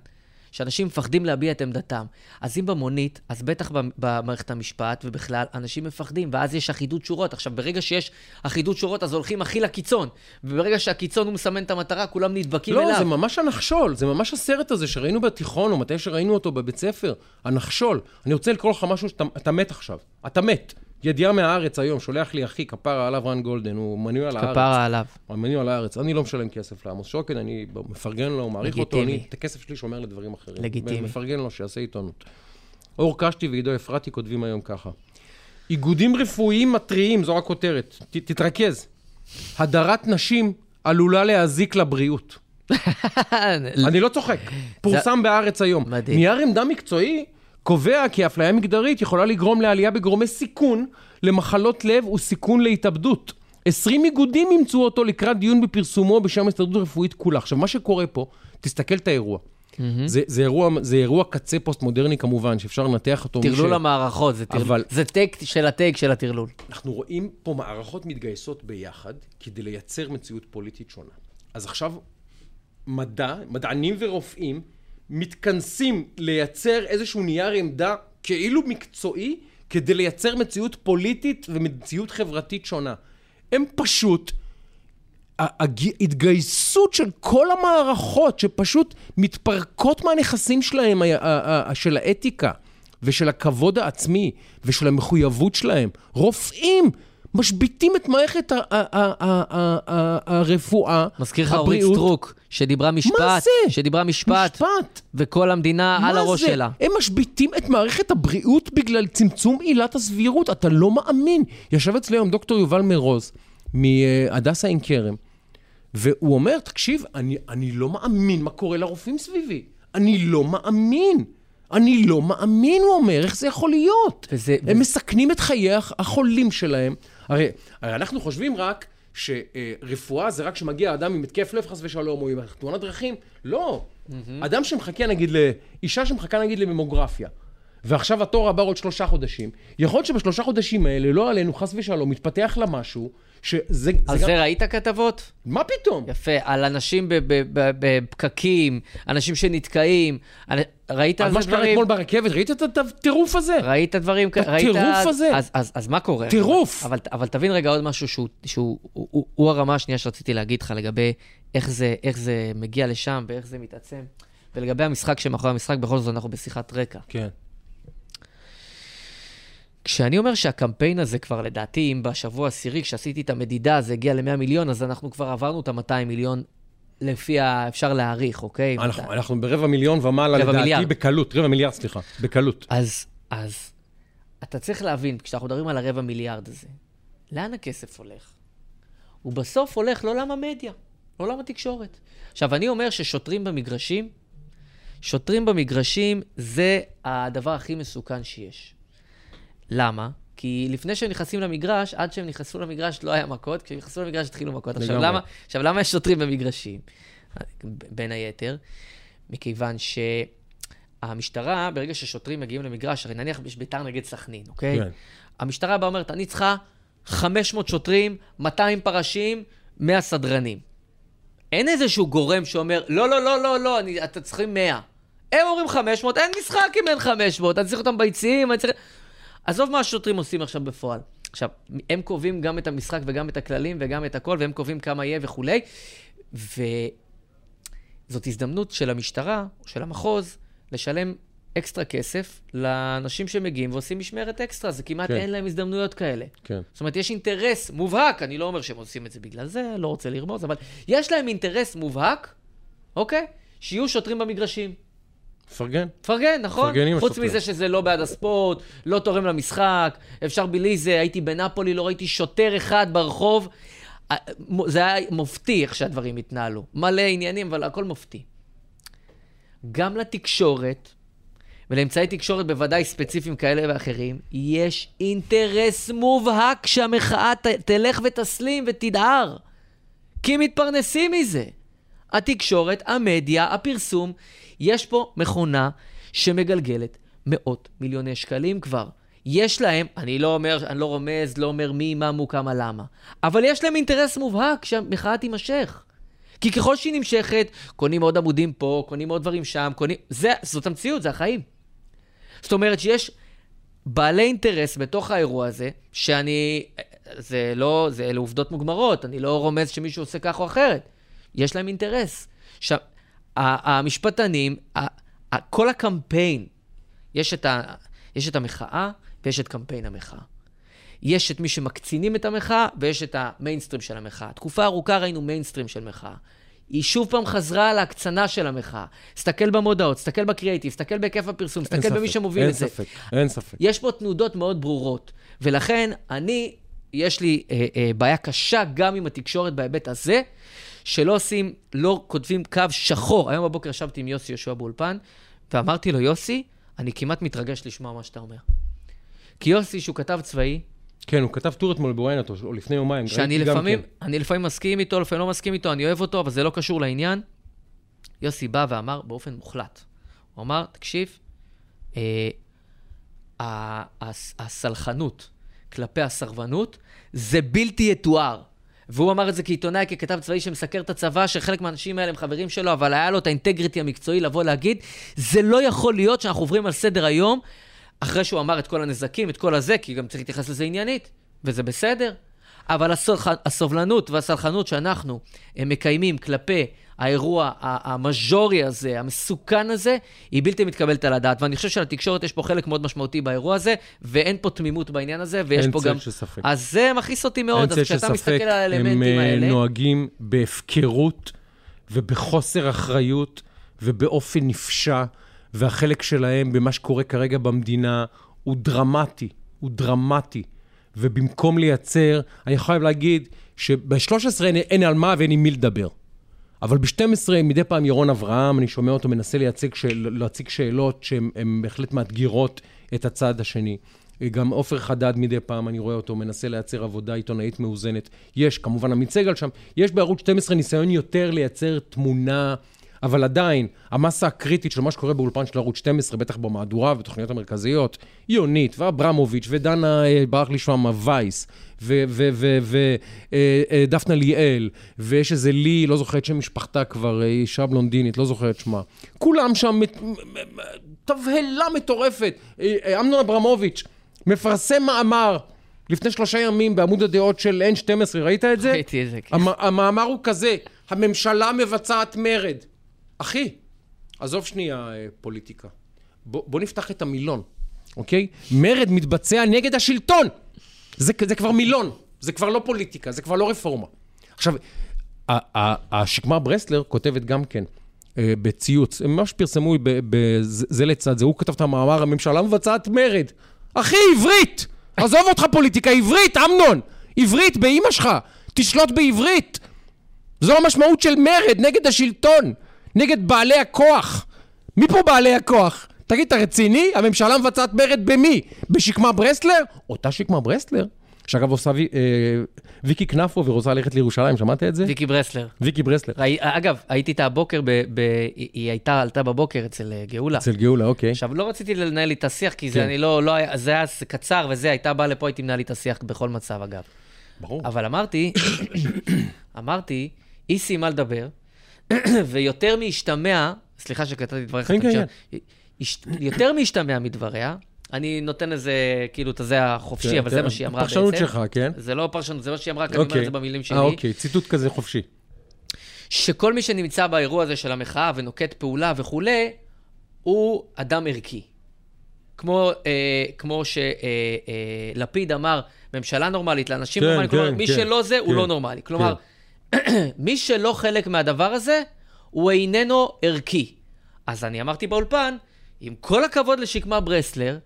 שאנשים מפחדים להביע את עמדתם. אז אם במונית, אז בטח במ- במערכת המשפט, ובכלל, אנשים מפחדים, ואז יש אחידות שורות. עכשיו, ברגע שיש אחידות שורות, אז הולכים הכי לקיצון. וברגע שהקיצון הוא מסמן את המטרה, כולם נדבקים לא, אליו. זה ממש הנחשול, זה ממש הסרט הזה שראינו בתיכון, או מתי שראינו אותו בבית ספר, הנחשול. אני רוצה לקרוא לך משהו שאתה אתה מת עכשיו. אתה מת. ידיעה מהארץ היום, שולח לי אחי, כפרה עליו רן גולדן, הוא מנוי על הארץ. כפרה עליו. הוא מנוי על הארץ. אני לא משלם כסף לעמוס שוקן, אני מפרגן לו, מעריך אותו, לגיטימי. אני את הכסף שלי שומר לדברים אחרים. לגיטימי. מפרגן לו, שיעשה עיתונות. אור קשתי ועידו אפרתי כותבים היום ככה. איגודים רפואיים מתריעים, זו הכותרת. ת, תתרכז. הדרת נשים עלולה להזיק לבריאות. אני לא צוחק. פורסם בהארץ היום. מדהים. נייר עמדה מקצועי קובע כי אפליה מגדרית יכולה לגרום לעלייה בגורמי סיכון למחלות לב וסיכון להתאבדות. 20 איגודים אימצו אותו לקראת דיון בפרסומו בשם ההסתדרות הרפואית כולה. עכשיו, מה שקורה פה, תסתכל את האירוע. זה, זה, אירוע, זה אירוע קצה פוסט-מודרני כמובן, שאפשר לנתח אותו. טרלול ש- המערכות, זה טרלול. אבל- זה take של ה take של הטרלול. אנחנו רואים פה מערכות מתגייסות ביחד כדי לייצר מציאות פוליטית שונה. אז עכשיו מדע, מדענים ורופאים, מתכנסים לייצר איזשהו נייר עמדה כאילו מקצועי, כדי לייצר מציאות פוליטית ומציאות חברתית שונה. הם פשוט... ההתגייסות של כל המערכות שפשוט מתפרקות מהנכסים שלהם, של האתיקה ושל הכבוד העצמי ושל המחויבות שלהם. רופאים משביתים את מערכת הרפואה, מזכיר לך אורית הבריאות. סטרוק, שדיברה משפט. מה זה? שדיברה משפט. משפט. וכל המדינה על מה הראש זה? שלה. הם משביתים את מערכת הבריאות בגלל צמצום עילת הסבירות. אתה לא מאמין. ישב אצלי היום דוקטור יובל מרוז, מהדסה עין כרם, והוא אומר, תקשיב, אני, אני לא מאמין מה קורה לרופאים סביבי. אני לא מאמין. אני לא מאמין, הוא אומר, איך זה יכול להיות? וזה- הם וזה- מסכנים את חיי הח- החולים שלהם. הרי, הרי אנחנו חושבים רק שרפואה זה רק כשמגיע אדם עם התקף לב חס ושלום, או עם תאונת דרכים. לא. אדם שמחכה נגיד, ל... אישה שמחכה נגיד לממוגרפיה, ועכשיו התור הבא עוד שלושה חודשים, יכול להיות שבשלושה חודשים האלה, לא עלינו, חס ושלום, מתפתח לה משהו, שזה על זה גם... זה ראית כתבות? מה פתאום? יפה, על אנשים בפקקים, אנשים שנתקעים. על- ראית על על מה זה שקרה דברים? אתמול ברכבת, ראית את הטירוף הזה? ראית דברים כאלה? ראית... הטירוף הזה. אז, אז, אז מה קורה? טירוף. אבל, אבל תבין רגע עוד משהו שהוא, שהוא הוא, הוא, הוא הרמה השנייה שרציתי להגיד לך לגבי איך זה, איך זה מגיע לשם ואיך זה מתעצם. ולגבי המשחק שמאחורי המשחק, בכל זאת אנחנו בשיחת רקע. כן. כשאני אומר שהקמפיין הזה כבר, לדעתי, אם בשבוע העשירי, כשעשיתי את המדידה, זה הגיע ל-100 מיליון, אז אנחנו כבר עברנו את ה-200 מיליון, לפי ה... אפשר להעריך, אוקיי? אנחנו, אנחנו ברבע מיליון ומעלה, רבע לדעתי, מיליארד. בקלות. רבע מיליארד, סליחה. בקלות. אז, אז אתה צריך להבין, כשאנחנו מדברים על הרבע מיליארד הזה, לאן הכסף הולך? הוא בסוף הולך לעולם המדיה, לעולם התקשורת. עכשיו, אני אומר ששוטרים במגרשים, שוטרים במגרשים זה הדבר הכי מסוכן שיש. למה? כי לפני שהם נכנסים למגרש, עד שהם נכנסו למגרש לא היה מכות, כשהם נכנסו למגרש התחילו מכות. עכשיו. למה, עכשיו, למה יש שוטרים במגרשים? בין היתר, מכיוון שהמשטרה, ברגע ששוטרים מגיעים למגרש, הרי נניח יש ביתר נגד סכנין, אוקיי? כן. המשטרה באה אומרת, אני צריכה 500 שוטרים, 200 פרשים, 100 סדרנים. אין איזשהו גורם שאומר, לא, לא, לא, לא, לא, אני, אתם צריכים 100. הם אומרים 500, אין משחק אם אין 500, אני צריך אותם ביציעים, אני צריך... עזוב מה השוטרים עושים עכשיו בפועל. עכשיו, הם קובעים גם את המשחק וגם את הכללים וגם את הכל, והם קובעים כמה יהיה וכולי. וזאת הזדמנות של המשטרה, או של המחוז, לשלם אקסטרה כסף לאנשים שמגיעים ועושים משמרת אקסטרה. זה כמעט כן. אין להם הזדמנויות כאלה. כן. זאת אומרת, יש אינטרס מובהק, אני לא אומר שהם עושים את זה בגלל זה, לא רוצה לרמוז, אבל יש להם אינטרס מובהק, אוקיי? שיהיו שוטרים במגרשים. מפרגן. מפרגן, נכון? חוץ. מזה שזה לא בעד הספורט, לא תורם למשחק, אפשר בלי זה, הייתי בנפולי, לא ראיתי שוטר אחד ברחוב. זה היה מופתי איך שהדברים התנהלו. מלא עניינים, אבל הכל מופתי. גם לתקשורת, ולאמצעי תקשורת בוודאי ספציפיים כאלה ואחרים, יש אינטרס מובהק שהמחאה ת, תלך ותסלים ותדהר. כי מתפרנסים מזה. התקשורת, המדיה, הפרסום, יש פה מכונה שמגלגלת מאות מיליוני שקלים כבר. יש להם, אני לא אומר, אני לא רומז, לא אומר מי, מה, מו, כמה, למה, אבל יש להם אינטרס מובהק שהמחאה תימשך. כי ככל שהיא נמשכת, קונים עוד עמודים פה, קונים עוד דברים שם, קונים... זה, זאת המציאות, זה החיים. זאת אומרת שיש בעלי אינטרס בתוך האירוע הזה, שאני... זה לא... זה, אלה עובדות מוגמרות, אני לא רומז שמישהו עושה כך או אחרת. יש להם אינטרס. עכשיו, המשפטנים, כל הקמפיין, יש את, ה, יש את המחאה ויש את קמפיין המחאה. יש את מי שמקצינים את המחאה ויש את המיינסטרים של המחאה. תקופה ארוכה ראינו מיינסטרים של מחאה. היא שוב פעם חזרה על ההקצנה של המחאה. סתכל במודעות, סתכל בקריאיטיב, סתכל בהיקף הפרסום, אין סתכל במי שמוביל אין את זה. ספק, אין ספק. יש פה תנודות מאוד ברורות, ולכן אני, יש לי אה, אה, בעיה קשה גם עם התקשורת בהיבט הזה, שלא עושים, לא כותבים קו שחור. היום בבוקר ישבתי עם יוסי יהושע באולפן, ואמרתי לו, יוסי, אני כמעט מתרגש לשמוע מה שאתה אומר. כי יוסי, שהוא כתב צבאי, כן, הוא כתב טור אתמול בוויינט, או לפני יומיים. שאני לפעמים, כן. אני לפעמים מסכים איתו, לפעמים לא מסכים איתו, אני אוהב אותו, אבל זה לא קשור לעניין. יוסי בא ואמר באופן מוחלט, הוא אמר, תקשיב, אה, ה- הס- הסלחנות כלפי הסרבנות זה בלתי יתואר. והוא אמר את זה כעיתונאי, ככתב צבאי שמסקר את הצבא, שחלק מהאנשים האלה הם חברים שלו, אבל היה לו את האינטגריטי המקצועי לבוא להגיד, זה לא יכול להיות שאנחנו עוברים על סדר היום, אחרי שהוא אמר את כל הנזקים, את כל הזה, כי גם צריך להתייחס לזה עניינית, וזה בסדר. אבל. הסובלנות והסלחנות שאנחנו אה, מקיימים כלפי האירוע המז'ורי הזה, המסוכן הזה, היא בלתי מתקבלת על הדעת. ואני חושב שלתקשורת יש פה חלק מאוד משמעותי באירוע הזה, ואין פה תמימות בעניין הזה, ויש אין פה צל גם... של ספק. אז זה מכעיס אותי מאוד. אין אז צל כשאתה מסתכל ספק, על האלמנטים הם אה, האלה... נוהגים בהפקרות ובחוסר אחריות ובאופן נפשע, והחלק שלהם במה שקורה כרגע במדינה הוא דרמטי, הוא דרמטי. ובמקום לייצר, אני חייב להגיד שב-13 אין, אין על מה ואין עם מי לדבר. אבל ב-12 מדי פעם ירון אברהם, אני שומע אותו מנסה לייצג שאל, להציג שאלות שהן הן בהחלט מאתגרות את הצד השני. גם עופר חדד מדי פעם, אני רואה אותו מנסה לייצר עבודה עיתונאית מאוזנת. יש, כמובן עמית סגל שם, יש בערוץ 12 ניסיון יותר לייצר תמונה, אבל עדיין, המסה הקריטית של מה שקורה באולפן של ערוץ 12, בטח במהדורה ובתוכניות המרכזיות, יונית ואברמוביץ' ודנה, אה, ברח לי שמה, וייס, ודפנה ליאל, ויש איזה לי, לא זוכר את שם משפחתה כבר, אה, אישה בלונדינית, לא זוכר את שמה. כולם שם, תבהלה מטורפת. אה, אה, אמנון אברמוביץ', מפרסם מאמר לפני שלושה ימים בעמוד הדעות של N12, ראית את זה? ראיתי את זה, כן. המ- המאמר הוא כזה, הממשלה מבצעת מרד. אחי, עזוב שנייה אה, פוליטיקה. בוא, בוא נפתח את המילון, אוקיי? מרד מתבצע נגד השלטון. זה, זה כבר מילון, זה כבר לא פוליטיקה, זה כבר לא רפורמה. עכשיו, השקמה ברסלר כותבת גם כן אה, בציוץ, הם ממש פרסמו בזה זה לצד זה, הוא כתב את המאמר, הממשלה מבצעת מרד. אחי, עברית! עזוב אותך פוליטיקה, עברית, אמנון! עברית באימא שלך, תשלוט בעברית. זו המשמעות של מרד נגד השלטון, נגד בעלי הכוח. מי פה בעלי הכוח? תגיד, אתה רציני? הממשלה מבצעת מרד במי? בשקמה ברסלר? אותה שקמה ברסלר, שאגב עושה וי, אה, ויקי כנפו ורוצה ללכת לירושלים, שמעת את זה? ויקי ברסלר. ויקי ברסלר. ראי, אגב, הייתי איתה הבוקר, ב, ב, היא היא הייתה, עלתה בבוקר אצל אה, גאולה. אצל גאולה, אוקיי. עכשיו, לא רציתי לנהל איתה שיח, כי זה כן. אני לא, לא זה היה קצר וזה, הייתה באה לפה, הייתי מנהל איתה שיח בכל מצב, אגב. ברור. אבל אמרתי, אמרתי, היא סיימה לדבר, ויותר מהשתמע, סליחה שקטעתי את דבריך, כן, כן. הש- יותר מהשתמע מדבריה, אני נותן איזה, כאילו, את הזה החופשי, כן, אבל זה כן. מה שהיא אמרה בעצם. פרשנות שלך, כן? זה לא פרשנות, זה מה שהיא אמרה, כי אני אומר את זה במילים שלי. אה, אוקיי, ציטוט כזה חופשי. שכל מי שנמצא באירוע הזה של המחאה ונוקט פעולה וכולי, הוא אדם ערכי. כמו, אה, כמו שלפיד אמר, ממשלה נורמלית לאנשים כן, נורמליים, כלומר, כן, מי כן, שלא זה, הוא כן, לא נורמלי. כלומר, מי שלא חלק מהדבר הזה, הוא איננו ערכי. אז אני אמרתי באולפן, עם כל הכבוד לשקמה ברסלר,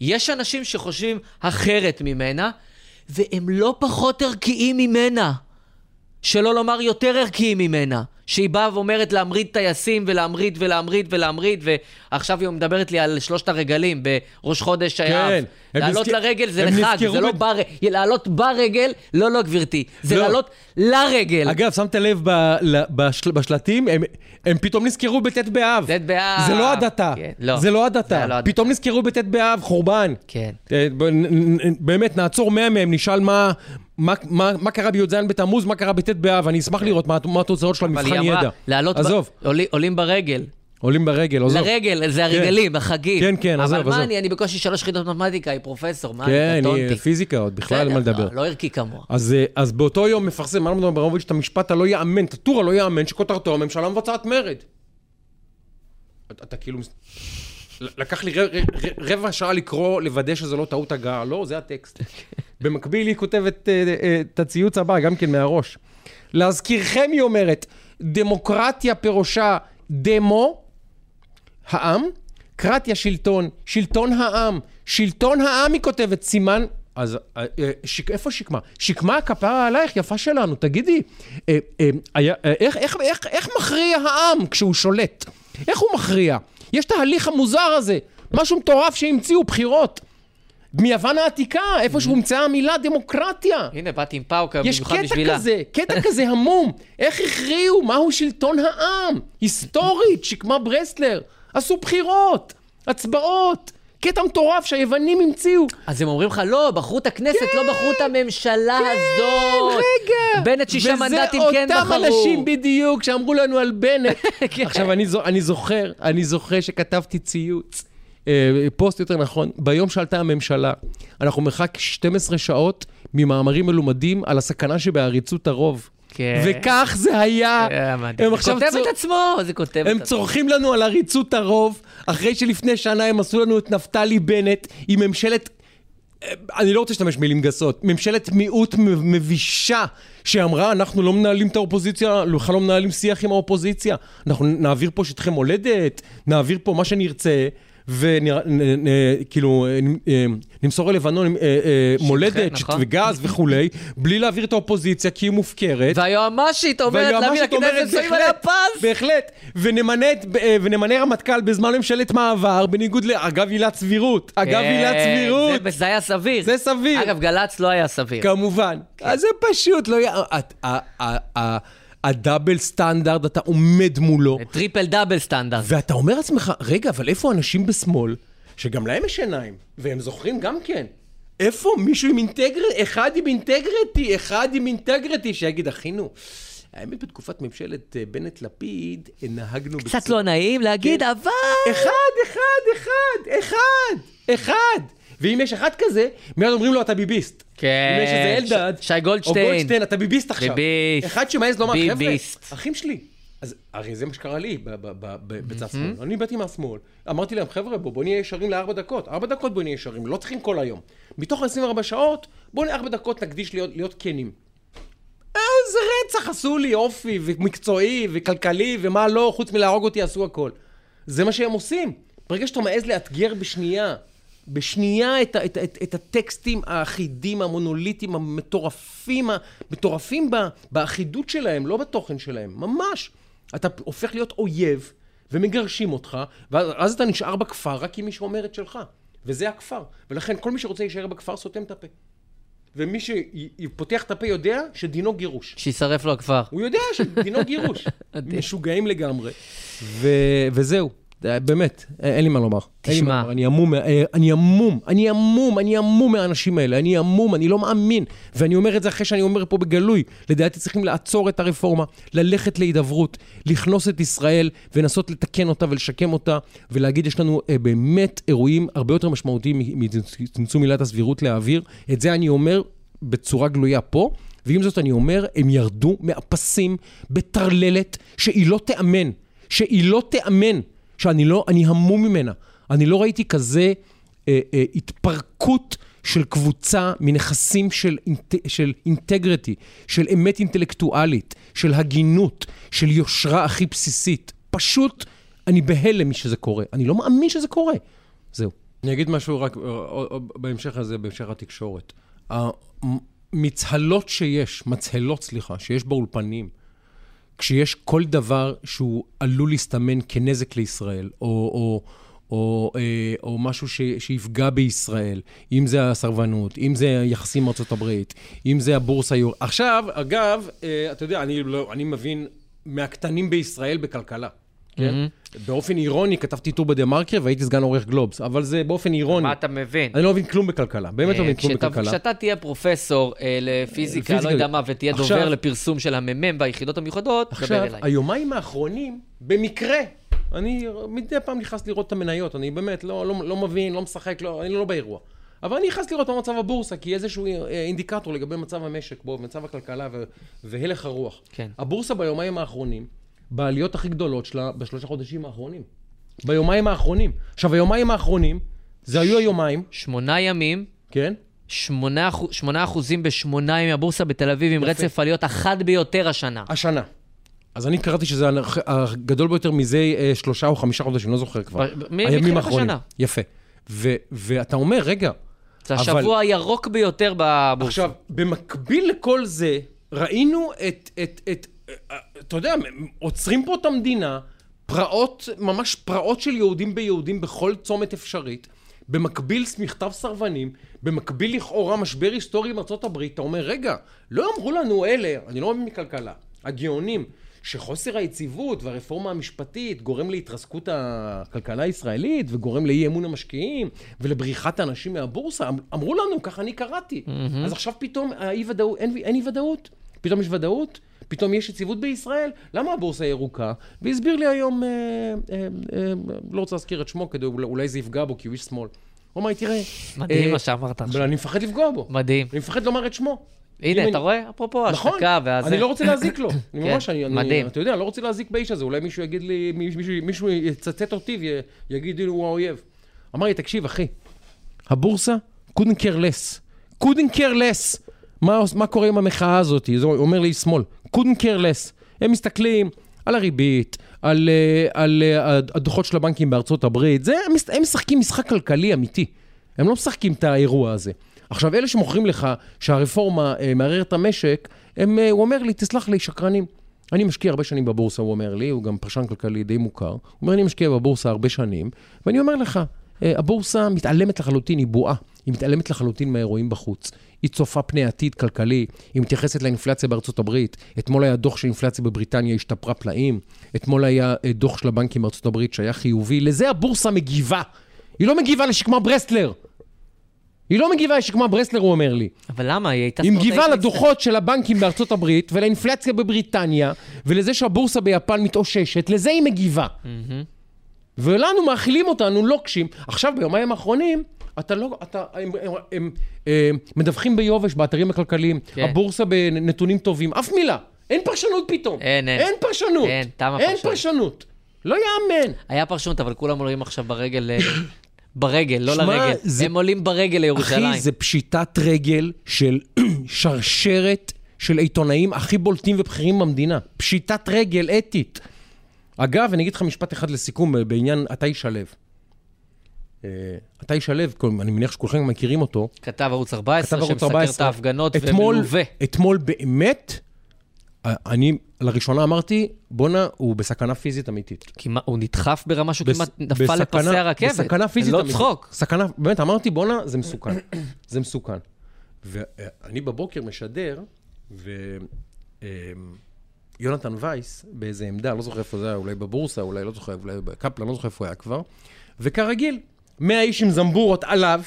יש אנשים שחושבים אחרת ממנה, והם לא פחות ערכיים ממנה. שלא לומר יותר ערכיים ממנה. שהיא באה ואומרת להמריד טייסים ולהמריד ולהמריד ולהמריד, ועכשיו היא מדברת לי על שלושת הרגלים בראש חודש כן, האב. הם לעלות נזכ- לרגל זה לחג, זה לא ב- בר... לעלות ברגל, לא, לא גברתי, זה לא. לעלות לרגל. אגב, שמת לב ב- ל- בשל- בשלטים, הם- הם פתאום נזכרו בט' באב. ט' באב. זה לא הדתה. כן, לא. זה לא הדתה. לא. פתאום נזכרו בט' באב, חורבן. כן. אה, ב- באמת, נעצור 100 מהם, נשאל מה, מה, מה, מה קרה בי"ז בתמוז, מה קרה בט' באב, אני אשמח לראות מה, מה התוצאות של אבל המבחן היא ידע. אמרה, לעלות, עזוב, ב... עולים, עולים ברגל. עולים ברגל, עזוב. לרגל, זה הרגלים, החגים. כן, כן, עזוב, אבל מה עזוב. אני, אני בקושי שלוש יחידות מתמטיקה, היא פרופסור, מה כן, אני היא קטונתי. פיזיקה עוד, בכלל אין מה לדבר. לא, לא ערכי כמוה. אז, אה, אז באותו יום מפרסם אמנון אברמוביץ' את המשפט הלא ייאמן, את הטור הלא ייאמן, שכותרתו הממשלה מבצעת מרד. אתה, אתה כאילו... לקח לי רבע שעה לקרוא, לוודא שזה לא טעות הגעה, לא, זה הטקסט. במקביל היא כותבת אה, אה, את הציוץ הבא, גם כן מהראש. להזכירכם, היא אומרת, דמוקרטיה פירושה דמו, העם, קרטיה שלטון, שלטון העם, שלטון העם היא כותבת, סימן... אז אה, שיק, איפה שקמה? שקמה הכפרה עלייך, יפה שלנו, תגידי, אה, אה, איך, איך, איך, איך מכריע העם כשהוא שולט? איך הוא מכריע? יש את ההליך המוזר הזה, משהו מטורף שהמציאו בחירות. מיוון העתיקה, איפה שהומצאה המילה דמוקרטיה. הנה, באתי עם פאוקה יש במיוחד קטע בשבילה. כזה, קטע כזה המום. איך הכריעו? מהו שלטון העם? היסטורית, שקמה ברסלר. עשו בחירות, הצבעות. קטע מטורף שהיוונים המציאו. אז הם אומרים לך, לא, בחרו את הכנסת, לא בחרו את הממשלה הזאת. רגע. בנט שישה מנדטים כן וזה בחרו. אותם אנשים בדיוק שאמרו לנו על בנט. כן. עכשיו, אני, זו, אני זוכר, אני זוכר שכתבתי ציוץ, פוסט יותר נכון, ביום שעלתה הממשלה, אנחנו מרחק 12 שעות ממאמרים מלומדים על הסכנה שבעריצות הרוב. כן. וכך זה היה. אה. הם זה עכשיו כותב צור- את עצמו, זה כותב את הם עצמו. צורכים לנו על עריצות הרוב, אחרי שלפני שנה הם עשו לנו את נפתלי בנט עם ממשלת... אה, אני לא רוצה להשתמש במילים גסות, ממשלת מיעוט מבישה שאמרה, אנחנו לא מנהלים את האופוזיציה, בכלל לא מנהלים שיח עם האופוזיציה, אנחנו נעביר פה שטחי מולדת, נעביר פה מה שנרצה, וכאילו נמסור ללבנון אה, אה, מולדת נכון. וגז וכולי, בלי להעביר את האופוזיציה כי היא מופקרת. והיועמ"שית אומרת להביא והיועמ"שית אומרת, לכנסת, שמים עליה פס. בהחלט, ונמנה, אה, רמטכ"ל בזמן ממשלת מעבר, בניגוד ל... אגב עילת סבירות, אגב עילת כן, סבירות, זה- זה היה סביר. זה סביר. אגב, גל"צ לא היה סביר. כמובן. אז זה פשוט לא... ה double standard, אתה עומד מולו, triple double standard. ואתה אומר לעצמך, רגע, אבל איפה אנשים בשמאל, שגם להם יש עיניים, והם זוכרים גם כן, איפה מישהו עם integrity, אחד עם integrity, אחד עם integrity, שיגיד, אחינו, האמת בתקופת ממשלת אה, בנט-לפיד, נהגנו... קצת לא נעים להגיד, כן. אבל... אחד, אחד, אחד, אחד, אחד. ואם יש אחד כזה, מיד אומרים לו, אתה ביביסט. כן. אם יש איזה אלדד, ש- שי גולדשטיין. או גולדשטיין, אתה ביביסט עכשיו. ביביסט. אחד שמעז לומר, חבר'ה. אחים שלי. אז הרי זה מה שקרה לי בצד שמאל. אני באתי מהשמאל, אמרתי להם, חבר'ה, בואו בוא נהיה ישרים לארבע דקות. ארבע דקות בואו נהיה ישרים, לא צריכים כל היום. מתוך 24 שעות, בואו ארבע דקות נקדיש להיות, להיות כנים. איזה רצח עשו לי, אופי, ומקצועי, וכלכלי, ומה לא, חוץ מלהרוג אותי עשו הכל. זה מה שהם עושים. ברגע שאתה מעז לאתגר בשנייה, בשנייה את, את, את, את הטקסטים האחידים, המונוליטיים, המטורפים, המטורפים ב, באחידות שלהם, לא בתוכן שלהם, ממש. אתה הופך להיות אויב, ומגרשים אותך, ואז אתה נשאר בכפר רק עם מי שאומר את שלך. וזה הכפר. ולכן כל מי שרוצה להישאר בכפר סותם את הפה. ומי שפותח את הפה יודע שדינו גירוש. שישרף לו הכפר. הוא יודע שדינו גירוש. משוגעים לגמרי. ו... וזהו, באמת, אה, אין לי מה לומר. תשמע. לומר. אני המום, אה, אני המום, אני המום, אני המום מהאנשים האלה, אני המום, אני לא מאמין. ואני אומר את זה אחרי שאני אומר פה בגלוי. לדעתי צריכים לעצור את הרפורמה, ללכת להידברות, לכנוס את ישראל ולנסות לתקן אותה ולשקם אותה, ולהגיד, יש לנו אה, באמת אירועים הרבה יותר משמעותיים מצמצום עילת הסבירות להעביר. את זה אני אומר בצורה גלויה פה. ועם זאת אני אומר, הם ירדו מהפסים בטרללת שהיא לא תיאמן, שהיא לא תיאמן, שאני לא, אני המום ממנה. אני לא ראיתי כזה אה, אה, התפרקות של קבוצה מנכסים של, אינט, של אינטגריטי, של אמת אינטלקטואלית, של הגינות, של יושרה הכי בסיסית. פשוט, אני בהלם משזה קורה. אני לא מאמין שזה קורה. זהו. אני אגיד משהו רק אה, אה, אה, בהמשך הזה, בהמשך התקשורת. המצהלות שיש, מצהלות, סליחה, שיש באולפנים, כשיש כל דבר שהוא עלול להסתמן כנזק לישראל, או, או, או, אה, או משהו ש, שיפגע בישראל, אם זה הסרבנות, אם זה יחסים ארצות הברית, אם זה הבורסה יור... עכשיו, אגב, אה, אתה יודע, אני, לא, אני מבין מהקטנים בישראל בכלכלה. כן? באופן אירוני כתבתי טור בדה מרקר והייתי סגן עורך גלובס, אבל זה באופן אירוני. מה אתה מבין? אני לא מבין כלום בכלכלה, באמת לא מבין כלום בכלכלה. כשאתה תהיה פרופסור אה, לפיזיקה, פיזיקה. לא יודע מה, ותהיה עכשיו- דובר לפרסום של הממ"מ והיחידות המיוחדות, דבר עכשיו, אליי. היומיים האחרונים, במקרה, אני מדי פעם נכנס לראות את המניות, אני באמת לא, לא, לא מבין, לא משחק, לא, אני לא באירוע. אבל אני נכנס לראות מה מצב הבורסה, כי איזשהו אה, אינדיקטור לגבי מצב המשק בו, מצב הכלכלה ו- והלך הרוח. כן. הבורסה ביומיים האחרונים, בעליות הכי גדולות שלה בשלושה חודשים האחרונים. ביומיים האחרונים. עכשיו, היומיים האחרונים, זה היו היומיים, שמונה ימים, כן? שמונה שמונה אחוזים בשמונה ימים, הבורסה בתל אביב עם. רצף עליות החד ביותר השנה. השנה. אז אני קראתי שזה הגדול ביותר מזה אה, שלושה או חמישה חודשים, לא זוכר כבר. ב- מ- הימים האחרונים. השנה. יפה. ו- ואתה אומר, רגע, זה אבל- השבוע הירוק ביותר בבורסה. עכשיו, במקביל לכל זה, ראינו את, את, את, אה, אתה יודע, עוצרים פה את המדינה, פרעות, ממש פרעות של יהודים ביהודים בכל צומת אפשרית. במקביל מכתב סרבנים, במקביל לכאורה משבר היסטורי עם הברית, אתה אומר, רגע, לא אמרו לנו אלה, אני לא מבין מכלכלה, הגאונים, שחוסר היציבות והרפורמה המשפטית גורם להתרסקות הכלכלה הישראלית וגורם לאי אמון המשקיעים ולבריחת האנשים מהבורסה. אמ- אמרו לנו, ככה אני קראתי. אז עכשיו פתאום האי ודאות, אין, אין אי ודאות? פתאום יש ודאות? פתאום יש יציבות בישראל? למה הבורסה ירוקה? והסביר לי היום, אה, אה, אה, לא רוצה להזכיר את שמו, כדי אולי, זה יפגע בו, כי הוא איש שמאל. הוא אמר לי, תראה... מדהים אה, מה שאמרת עכשיו. אני מפחד לפגוע בו. מדהים. אני מפחד לומר את שמו. הנה, אני- אתה רואה? אפרופו נכון, השתקה והזה. אני לא רוצה להזיק לו. אני כן, ממש, אני, אני, מדהים. אתה יודע, לא רוצה להזיק באיש הזה. אולי מישהו יגיד לי, מישהו, מישהו יצטט אותי ויגיד לי, הוא האויב. אמר לי, תקשיב, אחי, הבורסה, couldn't care less. couldn't care less. מה, מה קורה עם המחאה הזאת? זה אומר לי שמאל. couldn't care less. הם מסתכלים על הריבית, על, אה, על אה, הדוחות של הבנקים בארצות הברית. זה, הם, מש- הם משחקים משחק כלכלי אמיתי. הם לא משחקים את האירוע הזה. עכשיו, אלה שמוכרים לך שהרפורמה אה, מערערת את המשק, הם, אה, הוא אומר לי, תסלח לי, שקרנים. אני משקיע הרבה שנים בבורסה, הוא אומר לי, הוא גם פרשן כלכלי די מוכר. הוא אומר, אני משקיע בבורסה הרבה שנים, ואני אומר לך, הבורסה מתעלמת לחלוטין, היא בועה. היא מתעלמת לחלוטין מהאירועים בחוץ. היא צופה פני עתיד כלכלי, היא מתייחסת לאינפלציה בארצות הברית. אתמול היה דוח של אינפלציה בבריטניה השתפרה פלאים. אתמול היה אה, דוח של הבנקים בארצות הברית שהיה חיובי. לזה הבורסה מגיבה. היא לא מגיבה לשקמה ברסלר. היא לא מגיבה לשקמה ברסלר, הוא אומר לי. אבל למה? היא הייתה היא מגיבה. לדוחות של הבנקים בארצות הברית ולאינפלציה בבריטניה ולזה שהבורסה ביפן מתאוששת, לזה היא מגיבה. ולנו מאכילים אותנו לוקשים. עכשיו, ביומיים האחרונים, אתה לא, אתה, הם, הם, הם, הם מדווחים ביובש באתרים הכלכליים, כן. הבורסה בנתונים טובים, אף מילה. אין פרשנות פתאום. אין, אין. אין פרשנות. אין, תם אין הפרשנות. פרשנות. לא יאמן. היה פרשנות, אבל כולם עולים עכשיו ברגל... אה, ברגל, לא שמע, לרגל. זה- הם עולים ברגל לירושלים. אחי, זה פשיטת רגל של שרשרת של עיתונאים הכי בולטים ובכירים במדינה. פשיטת רגל אתית. אגב, אני אגיד לך משפט אחד לסיכום אה, בעניין עטאי שלו. אה, עטאי שלו, כל- אני מניח שכולכם מכירים אותו. כתב ערוץ 14, כתב ערוץ שמסקר 14. את ההפגנות ומלווה. אתמול באמת, אה, אני לראשונה אמרתי, בואנה, הוא בסכנה פיזית אמיתית. כמעט- הוא נדחף ברמה שהוא בס- כמעט נפל בסכנה- לפסי הרכבת. בסכנה פיזית לא אמיתית. צחוק. סכנה, באמת, אמרתי, בואנה, זה מסוכן. זה מסוכן. ואני בבוקר משדר, ויונתן וייס, באיזה עמדה, לא זוכר איפה זה היה, אולי בבורסה, אולי לא זוכר, אולי בקפלן, לא זוכר איפה היה כבר, וכרגיל, 100 איש עם זמבורות עליו,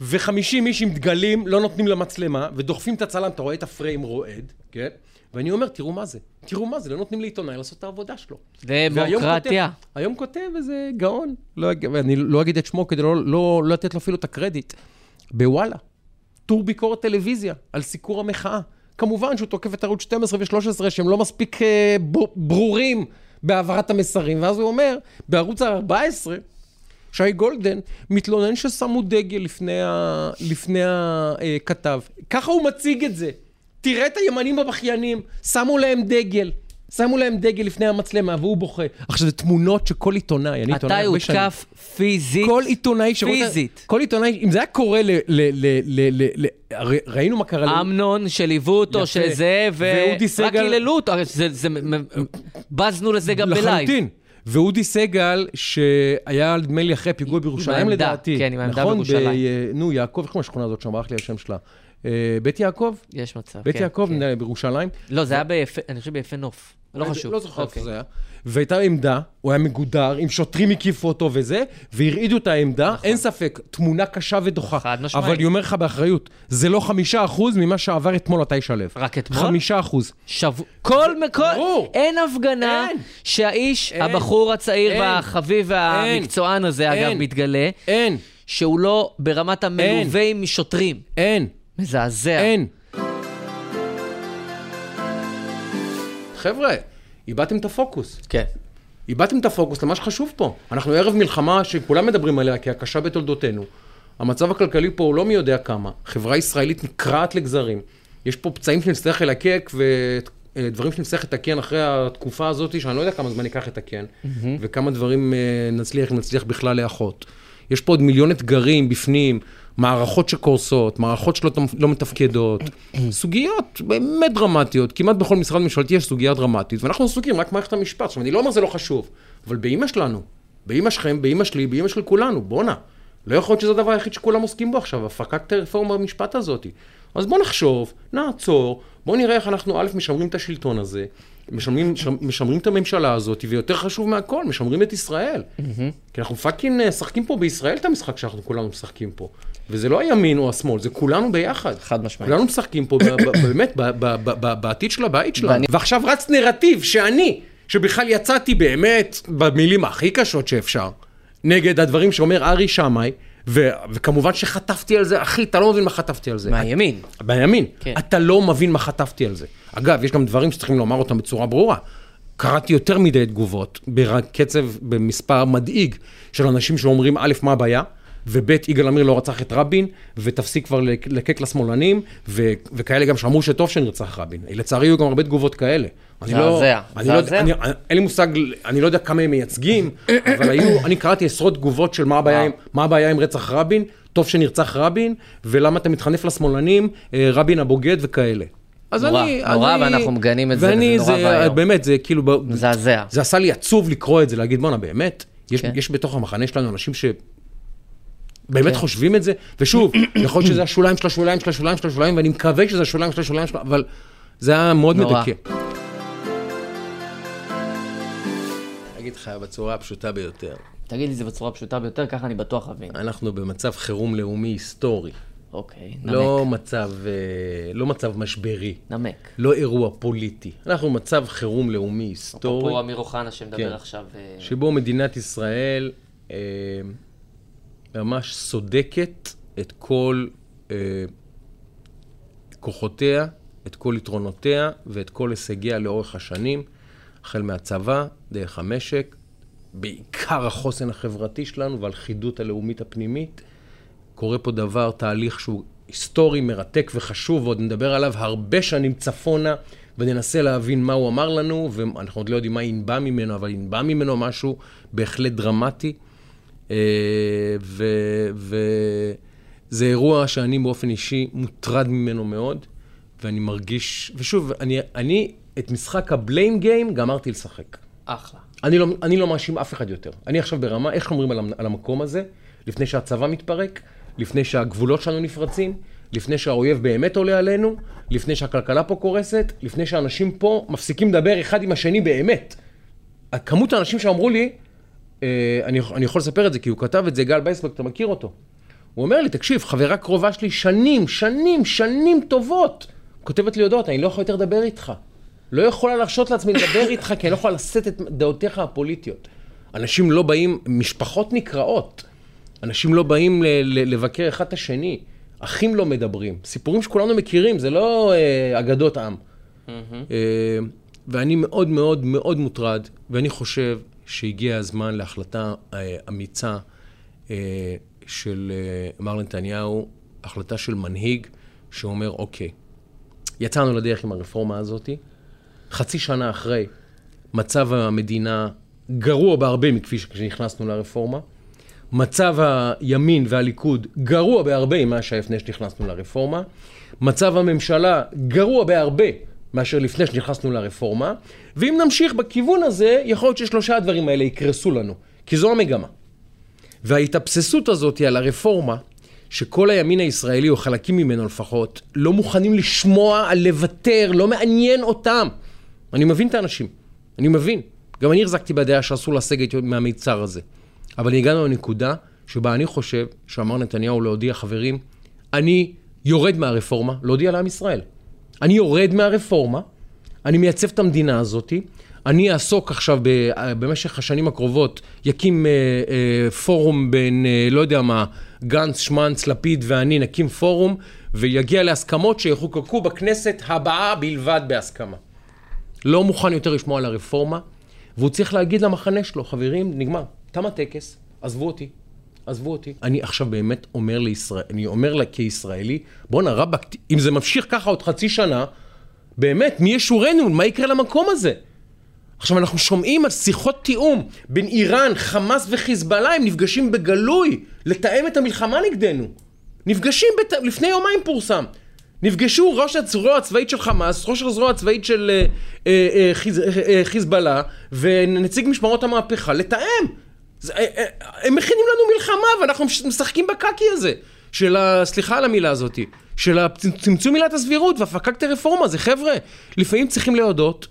ו-50 איש עם דגלים לא נותנים למצלמה, ודוחפים את הצלם, אתה רואה את הפריים רועד, כן? ואני אומר, תראו מה זה, תראו מה זה, לא נותנים לעיתונאי לעשות את העבודה שלו. דמוקרטיה. היום כותב איזה גאון, לא, ואני לא אגיד את שמו כדי לא, לא, לא לתת לו אפילו את הקרדיט, בוואלה, טור ביקורת טלוויזיה על סיקור המחאה. כמובן שהוא תוקף את ערוץ 12 ו-13 שהם לא מספיק אה, ברורים בהעברת המסרים, ואז הוא אומר, בערוץ ה-14, שי גולדן מתלונן ששמו דגל לפני, ה... לפני הכתב. ככה הוא מציג את זה. תראה את הימנים הבכיינים, שמו להם דגל. שמו להם דגל לפני המצלמה והוא בוכה. עכשיו, זה תמונות שכל עיתונאי, אני עיתונאי הרבה שנים. הותקף פיזית? כל עיתונאי שרואה... פיזית. כל עיתונאי, אם זה היה קורה ל... ל, ל, ל, ל, ל ראינו מה קרה... אמנון שליוו אותו. שזה, ואודי ורק סגל- היללו אותו, זה- זה- בזנו לזה גם בלייב. לחלוטין. ואודי סגל, שהיה נדמה לי אחרי פיגוע בירושלים לדעתי. כן, עם העמדה נכון? בירושלים. ב- נו, יעקב, איך קוראים לשכונה הזאת שם? ברח לי השם שלה. אה, בית יעקב? יש מצב, בית כן, יעקב, כן. לי, בירושלים. לא, זה היה ביפה, אני חושב ביפה נוף. לא חשוב. לא זוכר איפה אוקיי. זה היה. והייתה עמדה, הוא היה מגודר, עם שוטרים הקיפו אותו וזה, והרעידו את העמדה, אין ספק, תמונה קשה ודוחה. נכון. חד משמעית. אבל אני אומר לך באחריות, זה לא חמישה אחוז ממה שעבר אתמול עטי שלו. רק אתמול? חמישה אחוז. שבוע, כל מקום, ברור. אין הפגנה אין. שהאיש, אין. הבחור הצעיר אין. והחביב והמקצוען הזה, אגב, אין. מתגלה, אין, שהוא לא ברמת המלווה עם שוטרים. אין, מזעזע. אין. חבר'ה, איבדתם את הפוקוס. כן. איבדתם את הפוקוס למה שחשוב פה. אנחנו ערב מלחמה שכולם מדברים עליה כהקשה בתולדותינו. המצב הכלכלי פה הוא לא מי יודע כמה. חברה ישראלית נקרעת לגזרים. יש פה פצעים שנצטרך ללקק ודברים שנצטרך לתקן אחרי התקופה הזאת, שאני לא יודע כמה זמן ייקח לתקן, וכמה דברים אה, נצליח, אם נצליח בכלל לאחות. יש פה עוד מיליון אתגרים בפנים, מערכות שקורסות, מערכות שלא לא מתפקדות, סוגיות באמת דרמטיות, כמעט בכל משרד ממשלתי יש סוגיה דרמטית, ואנחנו עסוקים רק במערכת המשפט. עכשיו, אני לא אומר זה לא חשוב, אבל באימא שלנו, באימא שלכם, באימא שלי, באימא של כולנו, בואנה, לא יכול להיות שזה הדבר היחיד שכולם עוסקים בו עכשיו, הפקת רפורמה במשפט הזאת. אז בוא נחשוב, נעצור, בוא נראה איך אנחנו א', משמרים את השלטון הזה, משמרים, משמרים את הממשלה הזאת, ויותר חשוב מהכל, משמרים את ישראל. כי אנחנו פאקינג אה, משחקים פה בישראל את המשחק שאנחנו כולנו משחקים פה. וזה לא הימין או השמאל, זה כולנו ביחד. חד משמעית. כולנו משחקים פה, באמת, בעתיד של הבית שלנו. ואני- ועכשיו רץ נרטיב שאני, שבכלל יצאתי באמת במילים הכי קשות שאפשר, נגד הדברים שאומר ארי שמאי, ו- וכמובן שחטפתי על זה, אחי, אתה לא מבין מה חטפתי על זה. מהימין. בימין. כן. אתה לא מבין מה חטפתי על זה. אגב, יש גם דברים שצריכים לומר אותם בצורה ברורה. קראתי יותר מדי תגובות, בקצב, במספר מדאיג, של אנשים שאומרים, א', מה הבעיה? וב', יגאל עמיר לא רצח את רבין, ותפסיק כבר לק- לקק לשמאלנים, ו- וכאלה גם שאמרו שטוב שנרצח רבין. לצערי, היו גם הרבה תגובות כאלה. אני לא- מזעזע, אני לא. אני- אין לי מושג, אני לא יודע כמה הם מייצגים, אבל היו, אני קראתי עשרות תגובות של מה הבעיה עם- מה הבעיה עם רצח רבין, טוב שנרצח רבין, ולמה אתה מתחנף לשמאלנים, אה, רבין הבוגד וכאלה. אז נורא, אני... נורא, אני- ואנחנו מגנים את זה, ואני, וזה נורא ואיום. באמת, זה כאילו... מזעזע. זה עשה לי עצוב לקרוא את זה, להגיד, בואנה, באמת? יש, כן. יש בתוך המחנה שלנו אנשים ש... באמת כן. חושבים את זה, ושוב, יכול להיות שזה השוליים של השוליים של השוליים של השוליים, ואני מקווה שזה השוליים של השוליים של... אבל זה היה מאוד נורא. מדכא. אגיד לך בצורה הפשוטה ביותר, תגיד לי זה בצורה פשוטה ביותר, ככה אני בטוח אבין. אנחנו במצב חירום לאומי היסטורי, אוקיי, לא נמק. מצב, אה, לא מצב משברי, נמק. לא אירוע פוליטי, אנחנו במצב חירום לאומי היסטורי. אפרופו אמיר אוחנה שמדבר כן. עכשיו... אה, שבו מדינת ישראל אה, ממש סודקת את כל אה, כוחותיה, את כל יתרונותיה ואת כל הישגיה לאורך השנים, החל מהצבא, דרך המשק, בעיקר החוסן החברתי שלנו והלכידות הלאומית הפנימית. קורה פה דבר, תהליך שהוא היסטורי, מרתק וחשוב, ועוד נדבר עליו הרבה שנים צפונה, וננסה להבין מה הוא אמר לנו, ואנחנו עוד לא יודעים מה ינבע ממנו, אבל ינבע ממנו משהו בהחלט דרמטי. אה, וזה אירוע שאני באופן אישי מוטרד ממנו מאוד, ואני מרגיש, ושוב, אני, אני את משחק הבליים גיים גמרתי לשחק. אחלה. אני לא, אני לא מאשים אף אחד יותר. אני עכשיו ברמה, איך שומרים על, על המקום הזה, לפני שהצבא מתפרק, לפני שהגבולות שלנו נפרצים, לפני שהאויב באמת עולה עלינו, לפני שהכלכלה פה קורסת, לפני שאנשים פה מפסיקים לדבר אחד עם השני באמת. כמות האנשים שאמרו לי, אני, אני יכול לספר את זה, כי הוא כתב את זה, גל בייסברג, אתה מכיר אותו. הוא אומר לי, תקשיב, חברה קרובה שלי שנים, שנים, שנים טובות, כותבת לי הודעות, אני לא יכול יותר לדבר איתך. לא יכולה להרשות לעצמי לדבר איתך, כי אני לא יכולה לשאת את דעותיך הפוליטיות. אנשים לא באים, משפחות נקרעות. אנשים לא באים ל- ל- לבקר אחד את השני. אחים לא מדברים. סיפורים שכולנו מכירים, זה לא אה, אגדות עם. אה, ואני מאוד מאוד מאוד מוטרד, ואני חושב שהגיע הזמן להחלטה אה, אמיצה אה, של אה, מר נתניהו, החלטה של מנהיג שאומר, אוקיי, יצאנו לדרך עם הרפורמה הזאת, חצי שנה אחרי, מצב המדינה גרוע בהרבה מכפי שנכנסנו לרפורמה. מצב הימין והליכוד גרוע בהרבה ממה שהיה לפני שנכנסנו לרפורמה. מצב הממשלה גרוע בהרבה מאשר לפני שנכנסנו לרפורמה. ואם נמשיך בכיוון הזה, יכול להיות ששלושה הדברים האלה יקרסו לנו, כי זו המגמה. וההתאבססות הזאת על הרפורמה, שכל הימין הישראלי, או חלקים ממנו לפחות, לא מוכנים לשמוע לוותר, לא מעניין אותם. אני מבין את האנשים, אני מבין. גם אני החזקתי בדעה שאסור לסגת מהמיצר הזה. אבל הגענו לנקודה שבה אני חושב שאמר נתניהו להודיע, חברים, אני יורד מהרפורמה, להודיע לעם ישראל. אני יורד מהרפורמה, אני מייצב את המדינה הזאת, אני אעסוק עכשיו ב, במשך השנים הקרובות, יקים אה, אה, פורום בין, אה, לא יודע מה, גנץ, שמנץ, לפיד ואני נקים פורום, ויגיע להסכמות שיחוקקו בכנסת הבאה בלבד בהסכמה. לא מוכן יותר לשמוע על הרפורמה, והוא צריך להגיד למחנה שלו, חברים, נגמר, תם הטקס, עזבו אותי, עזבו אותי. אני עכשיו באמת אומר לישראל, אני אומר לה כישראלי, בואנה רבאק, אם זה ממשיך ככה עוד חצי שנה, באמת, מי ישורנו? מה יקרה למקום הזה? עכשיו, אנחנו שומעים על שיחות תיאום בין איראן, חמאס וחיזבאללה, הם נפגשים בגלוי לתאם את המלחמה נגדנו. נפגשים, בת... לפני יומיים פורסם. נפגשו ראש הזרוע הצבאית של חמאס, ראש הזרוע הצבאית של אה, אה, אה, חיז, אה, אה, חיזבאללה ונציג משמרות המהפכה לתאם. זה, אה, אה, הם מכינים לנו מלחמה, ואנחנו מש- משחקים בקקי הזה. של ה... סליחה על המילה הזאת. של צמצום עילת הסבירות והפקקת הרפורמה. זה חבר'ה, לפעמים צריכים להודות,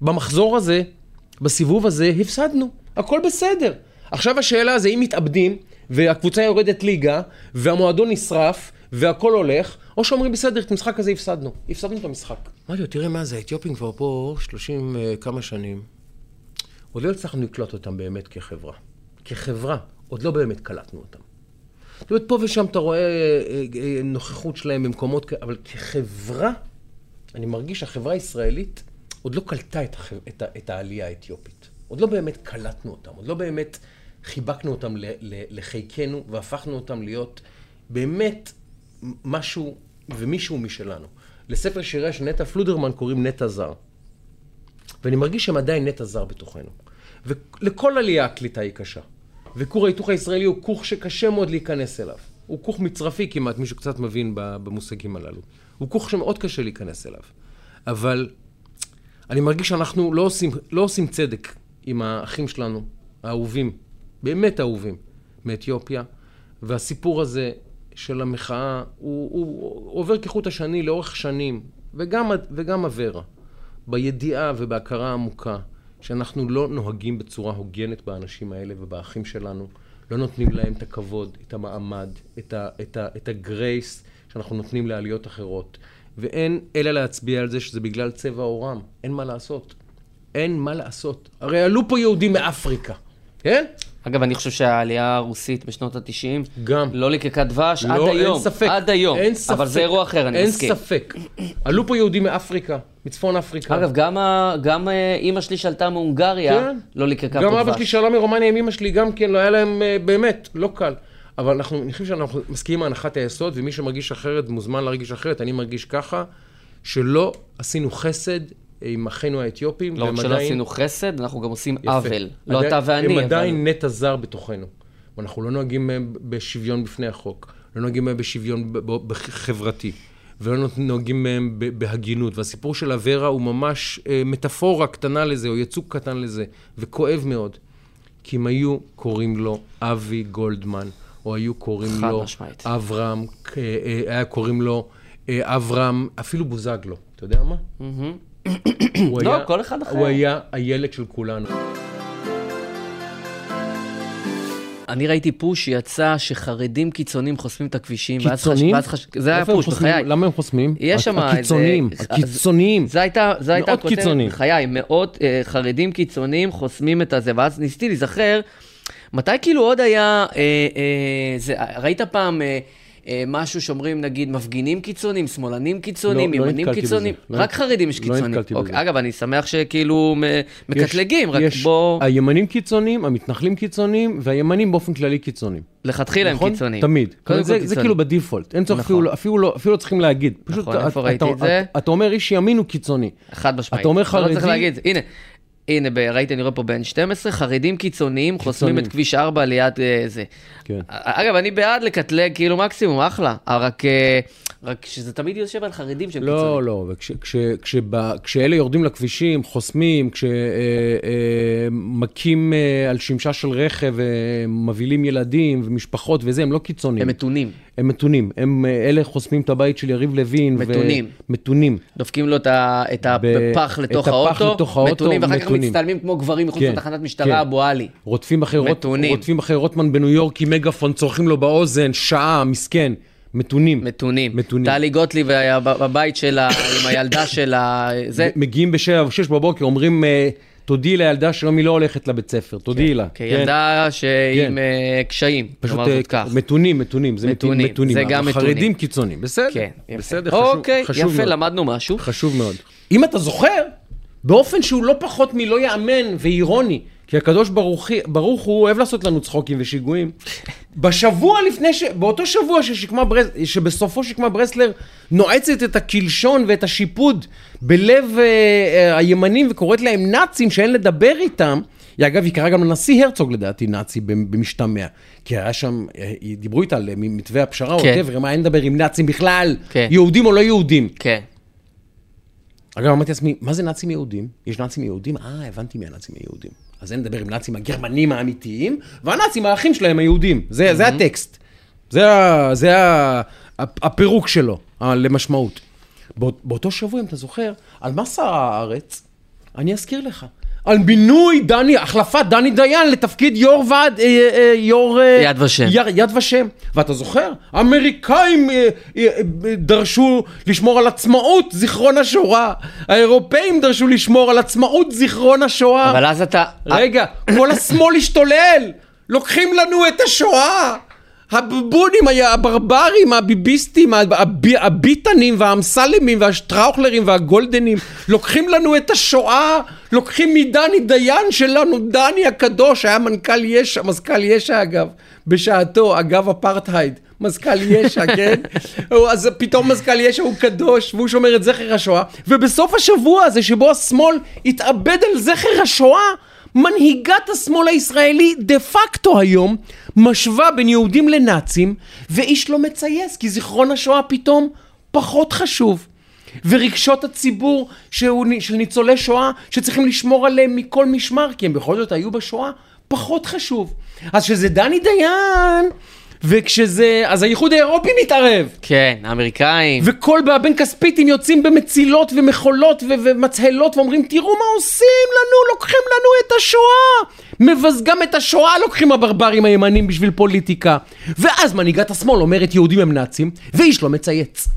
במחזור הזה, בסיבוב הזה, הפסדנו. הכל בסדר. עכשיו השאלה זה אם מתאבדים, והקבוצה יורדת ליגה, והמועדון נשרף, והכל הולך, או שאומרים בסדר, את המשחק הזה הפסדנו. הפסדנו את המשחק. אמרתי לו, תראה מה זה, האתיופים כבר פה 30 uh, כמה שנים. עוד לא הצלחנו לקלוט אותם באמת כחברה. כחברה, עוד לא באמת קלטנו אותם. זאת אומרת, פה ושם אתה רואה אה, אה, נוכחות שלהם במקומות אבל כחברה, אני מרגיש שהחברה הישראלית עוד לא קלטה את. את, ה... את העלייה האתיופית. עוד לא באמת קלטנו אותם, עוד לא באמת חיבקנו אותם. לחיקנו והפכנו אותם להיות באמת משהו ומישהו משלנו. לספר שיריה של נטע פלודרמן קוראים נטע זר. ואני מרגיש שהם עדיין נטע זר בתוכנו. ולכל עלייה הקליטה היא קשה. וכור ההיתוך הישראלי הוא כוך שקשה מאוד להיכנס אליו. הוא כוך מצרפי כמעט, מישהו קצת מבין במושגים הללו. הוא כוך שמאוד קשה להיכנס אליו. אבל אני מרגיש שאנחנו לא עושים, לא עושים צדק עם האחים שלנו, האהובים, באמת אהובים, מאתיופיה, והסיפור הזה של המחאה, הוא, הוא, הוא עובר כחוט השני לאורך שנים, וגם, וגם אברה, בידיעה ובהכרה עמוקה, שאנחנו לא נוהגים בצורה הוגנת באנשים האלה ובאחים שלנו, לא נותנים להם את הכבוד, את המעמד, את, ה, את, ה, את הגרייס שאנחנו נותנים לעליות אחרות. ואין אלא להצביע על זה שזה בגלל צבע עורם. אין מה לעשות. אין מה לעשות. הרי עלו פה יהודים מאפריקה, כן? אגב, אני חושב שהעלייה הרוסית בשנות ה-90, גם. לא ליקקה דבש לא, עד היום. אין ספק. עד היום. אין ספק. אבל זה אירוע אחר, אני אין מסכים. אין ספק. עלו פה יהודים מאפריקה, מצפון אפריקה. אגב, גם, ה... גם אה, אימא שלי שעלתה מהונגריה, כן. לא ליקקה גם פה אבא שלי דבש. שעלה מרומניה עם אמא שלי, גם כן, לא היה להם אה, באמת, לא קל. אבל אנחנו, אני חושב שאנחנו מסכימים עם הנחת היסוד, ומי שמרגיש אחרת מוזמן להרגיש אחרת. אני מרגיש ככה, שלא עשינו חסד עם אחינו האתיופים. לא רק שלא עשינו חסד, אנחנו גם עושים יפה. עוול. לא אתה ואני, הם אבל... עדיין נטע זר בתוכנו. ואנחנו לא נוהגים מהם בשוויון בפני החוק. לא נוהגים מהם בשוויון חברתי. ולא נוהגים מהם ב- בהגינות. והסיפור של אברה הוא ממש אה, מטאפורה קטנה לזה, או יצוג קטן לזה, וכואב מאוד. כי אם היו קוראים לו אבי גולדמן, או היו קוראים לו משמעית. אברהם, אה, אה, היה קוראים לו אה, אברהם, אפילו בוזגלו. אתה יודע מה? מהמם. הוא לא, כל אחד אחר. הוא היה הילד של כולנו. אני ראיתי פוש שיצא שחרדים קיצוניים חוסמים את הכבישים. קיצוניים? ואז חש- זה היה פוש, חוסמים? בחיי. למה הם חוסמים? יש שם איזה- הקיצוניים, אה, הקיצוניים. זה הייתה, זה הייתה מאוד הכותרת, קיצוניים. בחיי, מאות אה, חרדים קיצוניים חוסמים את הזה, ואז ניסיתי להיזכר, מתי כאילו עוד היה, אה, אה, זה, ראית פעם אה, משהו שאומרים, נגיד, מפגינים קיצוניים, שמאלנים קיצוניים, לא, לא ימנים נתקלתי קיצוניים? בזה. לא רק נתק- חרדים יש לא קיצוניים. נתקלתי אוקיי, בזה. אגב, אני שמח שכאילו מקטלגים, רק יש בוא, הימנים קיצוניים, המתנחלים קיצוניים, והימנים באופן כללי קיצוניים. לכתחילה הם נכון? קיצוניים. תמיד. קודם זה, כל זה. כאילו בדיפולט. אין צורך נכון. אפילו, לא- אפילו, לא, אפילו לא צריכים להגיד. פשוט נכון, אתה- איפה אתה- ראיתי את אתה- זה? אתה אומר איש ימין הוא קיצוני. חד משמעית. אתה אומר לא צריך חרדי- להגיד, הנה, הנה, ב- ראיתי, אני רואה פה בין 12, חרדים קיצוניים חוסמים. את כביש 4 ליד אה, זה. כן. אגב, אני בעד לקטלג, כאילו מקסימום, אחלה. אה, רק, אה, רק שזה תמיד יושב על חרדים שהם קיצוניים. לא, לא, וכש, כש, כשבא- כשאלה יורדים לכבישים, חוסמים, כשמכים אה, על שמשה של רכב, אה, מבהילים ילדים ומשפחות וזה, הם לא קיצוניים. הם מתונים. הם מתונים. הם, אה, אלה חוסמים את הבית של יריב לוין. ו- מתונים. מתונים. דופקים לו את ה- את ב- הפח לתוך את הפח האוטו, לתוך האוטו, מתונים, ואחר כך מתונים. מצטלמים כמו גברים מחוץ כן, לתחנת כן. משטרה, אבו עלי. רודפים אחרי, מתונים. רודפים אחרי רוטמן בניו יורק עם מגאפון, צורכים לו באוזן, שעה, מסכן. מתונים. מתונים. מתונים. טלי גוטליב היה ב- בבית שלה, עם הילדה שלה, זה... מגיעים בשבע שש בבוקר, אומרים, אה, תודיעי לילדה שהיום היא לא הולכת לבית ספר, תודיעי לה. כילדה שעם כן. אה, קשיים, פשוט נאמר אה, זאת כך. מתונים, מתונים, זה מתונים, מתונים. זה גם מתונים. קיצוניים, בסדר, כן, יפה. בסדר, חשוב, אוקיי, חשוב יפה, מאוד. למדנו משהו. חשוב מאוד. אם אתה זוכר, באופן שהוא לא פחות מלא יאמן ואירוני, כי הקדוש ברוך, ברוך הוא אוהב לעשות לנו צחוקים ושיגועים. בשבוע לפני, ש... באותו שבוע ששקמה ברס... שבסופו שקמה ברסלר נועצת את הקלשון ואת השיפוד בלב אה, אה, הימנים וקוראת להם נאצים שאין לדבר איתם, היא אגב, היא קראה גם לנשיא הרצוג לדעתי נאצי במשתמע. כי היה שם, אה, דיברו איתה על מתווה הפשרה, או כן. whatever, מה אין לדבר עם נאצים בכלל, כן. יהודים או לא יהודים. כן. אגב, אמרתי לעצמי, מה זה נאצים יהודים? יש נאצים יהודים? אה, הבנתי מי הנאצים היהודים. אז אני מדבר עם נאצים הגרמנים האמיתיים, והנאצים האחים שלהם היהודים. זה, זה הטקסט. זה, ה- זה ה- הפירוק שלו, למשמעות. באות- באותו שבוע, אם אתה זוכר, על מה שר הארץ? אני אזכיר לך. על מינוי דני, החלפת דני דיין לתפקיד יו"ר ועד, אה, אה, יו"ר... אה, יד ושם. יר- יד ושם. ואתה זוכר? האמריקאים אה, אה, אה, דרשו לשמור על עצמאות זיכרון השואה. האירופאים דרשו לשמור על עצמאות זיכרון השואה. אבל אז אתה... רגע, כל השמאל השתולל! לוקחים לנו את השואה! הבובונים, הברברים, הביביסטים, הב- הב- הביטנים והאמסלמים והשטראוכלרים והגולדנים, לוקחים לנו את השואה, לוקחים מדני דיין שלנו, דני הקדוש, היה מנכ"ל יש"ע, מזכ"ל יש"ע אגב, בשעתו, אגב אפרטהייד. מזכ"ל יש"ע, כן? אז פתאום מזכ"ל יש"ע הוא קדוש, והוא שומר את זכר השואה, ובסוף השבוע הזה שבו השמאל התאבד על זכר השואה, מנהיגת השמאל הישראלי דה פקטו היום משווה בין יהודים לנאצים ואיש לא מצייס כי זיכרון השואה פתאום פחות חשוב. ורגשות הציבור שהוא, של ניצולי שואה שצריכים לשמור עליהם מכל משמר כי הם בכל זאת היו בשואה פחות חשוב. אז כשזה דני דיין וכשזה אז האיחוד האירופי מתערב כן, האמריקאים. וכל הבן כספיתים יוצאים במצילות ומחולות ו- ומצהלות ואומרים תראו מה עושים לנו, לוקחים לנו את השואה. מבז... גם את השואה לוקחים הברברים הימנים בשביל פוליטיקה. ואז מנהיגת השמאל אומרת יהודים הם נאצים, ואיש לא מצייץ.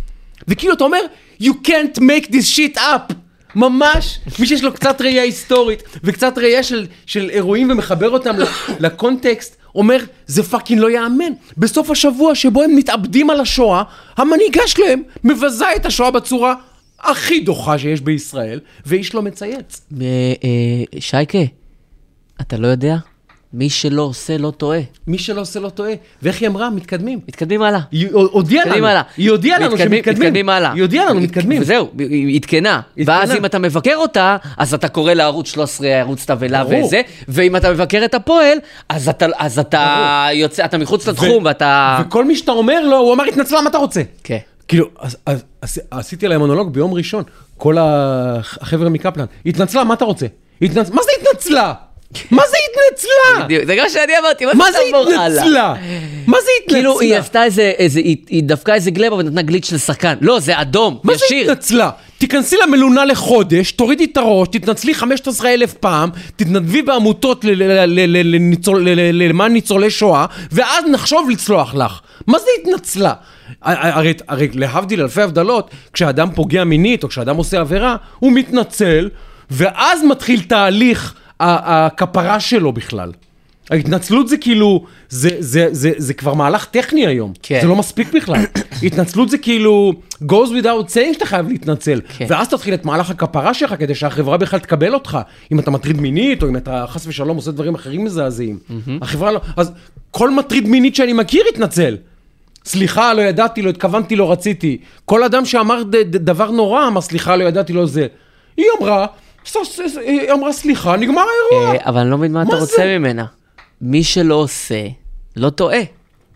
וכאילו אתה אומר, you can't make this shit up. ממש, מי שיש לו קצת ראייה היסטורית וקצת ראייה של, של אירועים ומחבר אותם ל context, אומר, זה fucking לא ייאמן. בסוף השבוע שבו הם מתאבלים על השואה, המנהיגה שלהם מבזה את השואה בצורה הכי דוחה שיש בישראל, ואיש לא מצייץ. אה, אה, שייקה, אתה לא יודע? מי שלא עושה לא טועה. מי שלא עושה לא טועה. ואיך היא אמרה? מתקדמים. מתקדמים הלאה. היא הודיעה לנו, הלאה. היא הודיעה לנו מתקדמים- שמתקדמים. מתקדמים הלאה. היא הודיעה לנו, מתקדמים. וזהו, היא עדכנה. ואז אם אתה מבקר אותה, אז אתה קורא לערוץ 13 ערוץ תבלה. וזה, ואם אתה מבקר את הפועל, אז אתה, אז אתה יוצא, אתה מחוץ לתחום ואתה... וכל מי שאתה אומר לו, הוא אמר התנצלה, מה אתה רוצה? כן. כאילו, אז, אז, אז, עשיתי להם מונולוג ביום ראשון, כל הח- החבר'ה מקפלן, התנצלה, מה אתה רוצה? התנצ... מה זה התנצלה? מה זה התנצלה? בדיוק, זה גם שאני אמרתי, מה מה זה זה? התנצלה? מה זה התנצלה? כאילו, היא עשתה איזה, איזה, היא, היא דפקה איזה גלבה ונתנה גליץ' של שחקן. לא, זה אדום, מה זה ישיר. התנצלה? תיכנסי למלונה לחודש, תורידי את הראש, תתנצלי 15 אלף פעם, תתנדבי בעמותות למען ניצולי שואה, ואז נחשוב לצלוח לך. מה זה התנצלה? הרי, הרי להבדיל אלפי הבדלות, כשאדם פוגע מינית או כשאדם עושה עבירה, הוא מתנצל, ואז מתחיל תהליך הכפרה שלו בכלל. ההתנצלות זה כאילו, זה, זה, זה, זה כבר מהלך טכני היום. כן. זה לא מספיק בכלל. התנצלות זה כאילו, goes without saying שאתה חייב להתנצל. כן. ואז תתחיל את מהלך הכפרה שלך כדי שהחברה בכלל תקבל אותך. אם אתה מטריד מינית, או אם אתה חס ושלום עושה דברים אחרים מזעזעים. החברה לא... אז כל מטריד מינית שאני מכיר התנצל. סליחה, לא ידעתי, לא התכוונתי, לא רציתי. כל אדם שאמר ד, ד, דבר נורא, אמר סליחה, לא ידעתי, לא זה. היא אמרה, היא אמרה סליחה, נגמר האירוע. אה, אבל אני לא מבין מה אתה רוצה? ממנה. מי שלא עושה, לא טועה.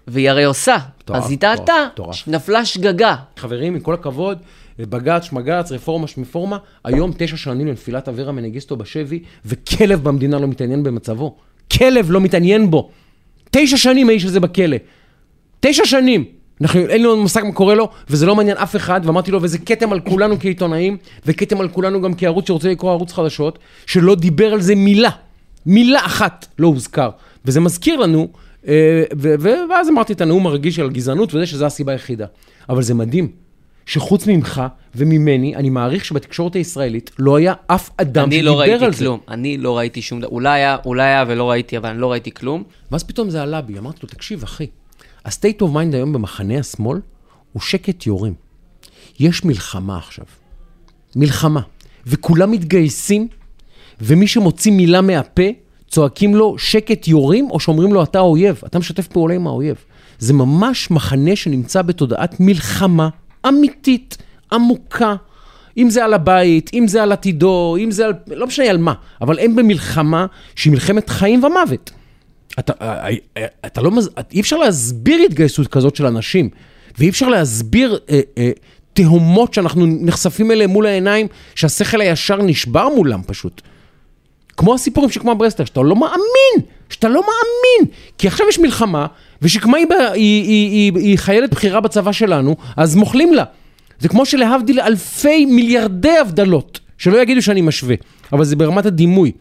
והיא הרי עושה. אז היא טעתה. נפלה שגגה. חברים, עם כל הכבוד, בג"ץ, שמג"ץ, רפורמה, שמפורמה, היום תשע שנים לנפילת אברה מנגיסטו בשבי, וכלב במדינה לא מתעניין במצבו. כלב לא מתעניין בו. תשע שנים האיש הזה בכלא. תשע שנים. אנחנו, אין לנו מושג מה קורה לו, וזה לא מעניין אף אחד, ואמרתי לו, וזה כתם על כולנו כעיתונאים, וכתם על כולנו גם כערוץ שרוצה לקרוא ערוץ חדשות, שלא דיבר על זה מילה. מילה אחת לא הוזכר. וזה מזכיר לנו, אה, ואז אמרתי את הנאום הרגיש על גזענות, וזה שזו הסיבה היחידה. אבל זה מדהים, שחוץ ממך וממני, אני מעריך שבתקשורת הישראלית לא היה אף אדם אני שדיבר לא ראיתי על זה. כלום. אני לא ראיתי שום דבר. אולי היה, אולי היה ולא ראיתי, אבל אני לא ראיתי כלום. ואז פתאום זה עלה בי, אמרתי לו, תקשיב, אחי, ה-state of mind היום במחנה השמאל הוא שקט יורים. יש מלחמה עכשיו. מלחמה. וכולם מתגייסים, ומי שמוציא מילה מהפה, צועקים לו שקט יורים, או שאומרים לו אתה אויב, אתה משתף פעולה עם האויב. זה ממש מחנה שנמצא בתודעת מלחמה אמיתית, עמוקה. אם זה על הבית, אם זה על עתידו, אם זה על... לא משנה על מה, אבל הם במלחמה שהיא מלחמת חיים ומוות. אתה, אה, אה, אתה לא, אי אפשר להסביר התגייסות כזאת של אנשים, ואי אפשר להסביר אה, אה, תהומות שאנחנו נחשפים אליהם מול העיניים, שהשכל הישר נשבר מולם פשוט. כמו הסיפורים שקמה ברסלר, שאתה לא מאמין, שאתה לא מאמין. כי עכשיו יש מלחמה, ושקמה היא, היא, היא, היא, היא חיילת בכירה בצבא שלנו, אז מוכלים לה. זה כמו שלהבדיל אלפי מיליארדי הבדלות, שלא יגידו שאני משווה, אבל זה ברמת הדימוי.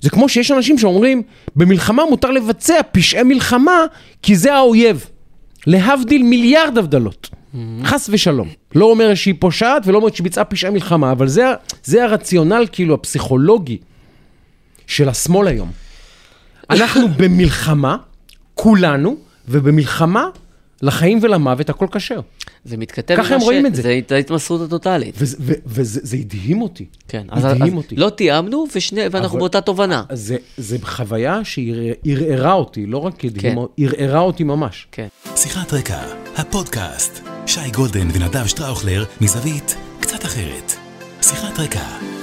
זה כמו שיש אנשים שאומרים, במלחמה מותר לבצע פשעי מלחמה, כי זה האויב. להבדיל מיליארד הבדלות. Mm-hmm. חס ושלום. לא אומר שהיא פושעת ולא אומר שהיא ביצעה פשעי מלחמה, אבל זה, זה הרציונל, כאילו, הפסיכולוגי של השמאל היום. אנחנו במלחמה, כולנו, ובמלחמה לחיים ולמוות הכל כשר. זה מתכתב ככה הם רואים את זה. זה ההתמסרות הטוטאלית. וזה, וזה זה הדהים אותי. כן, אז, הדהים אותי. לא תיאמנו, ושני, ואנחנו אבל- באותה תובנה. זה, זה חוויה שערערה אותי, לא רק הדהימה, כן. ערערה אותי ממש. כן. שיחת רקע, הפודקאסט. שי גולדן ונדב שטראוכלר מזווית קצת אחרת. שיחת רקע.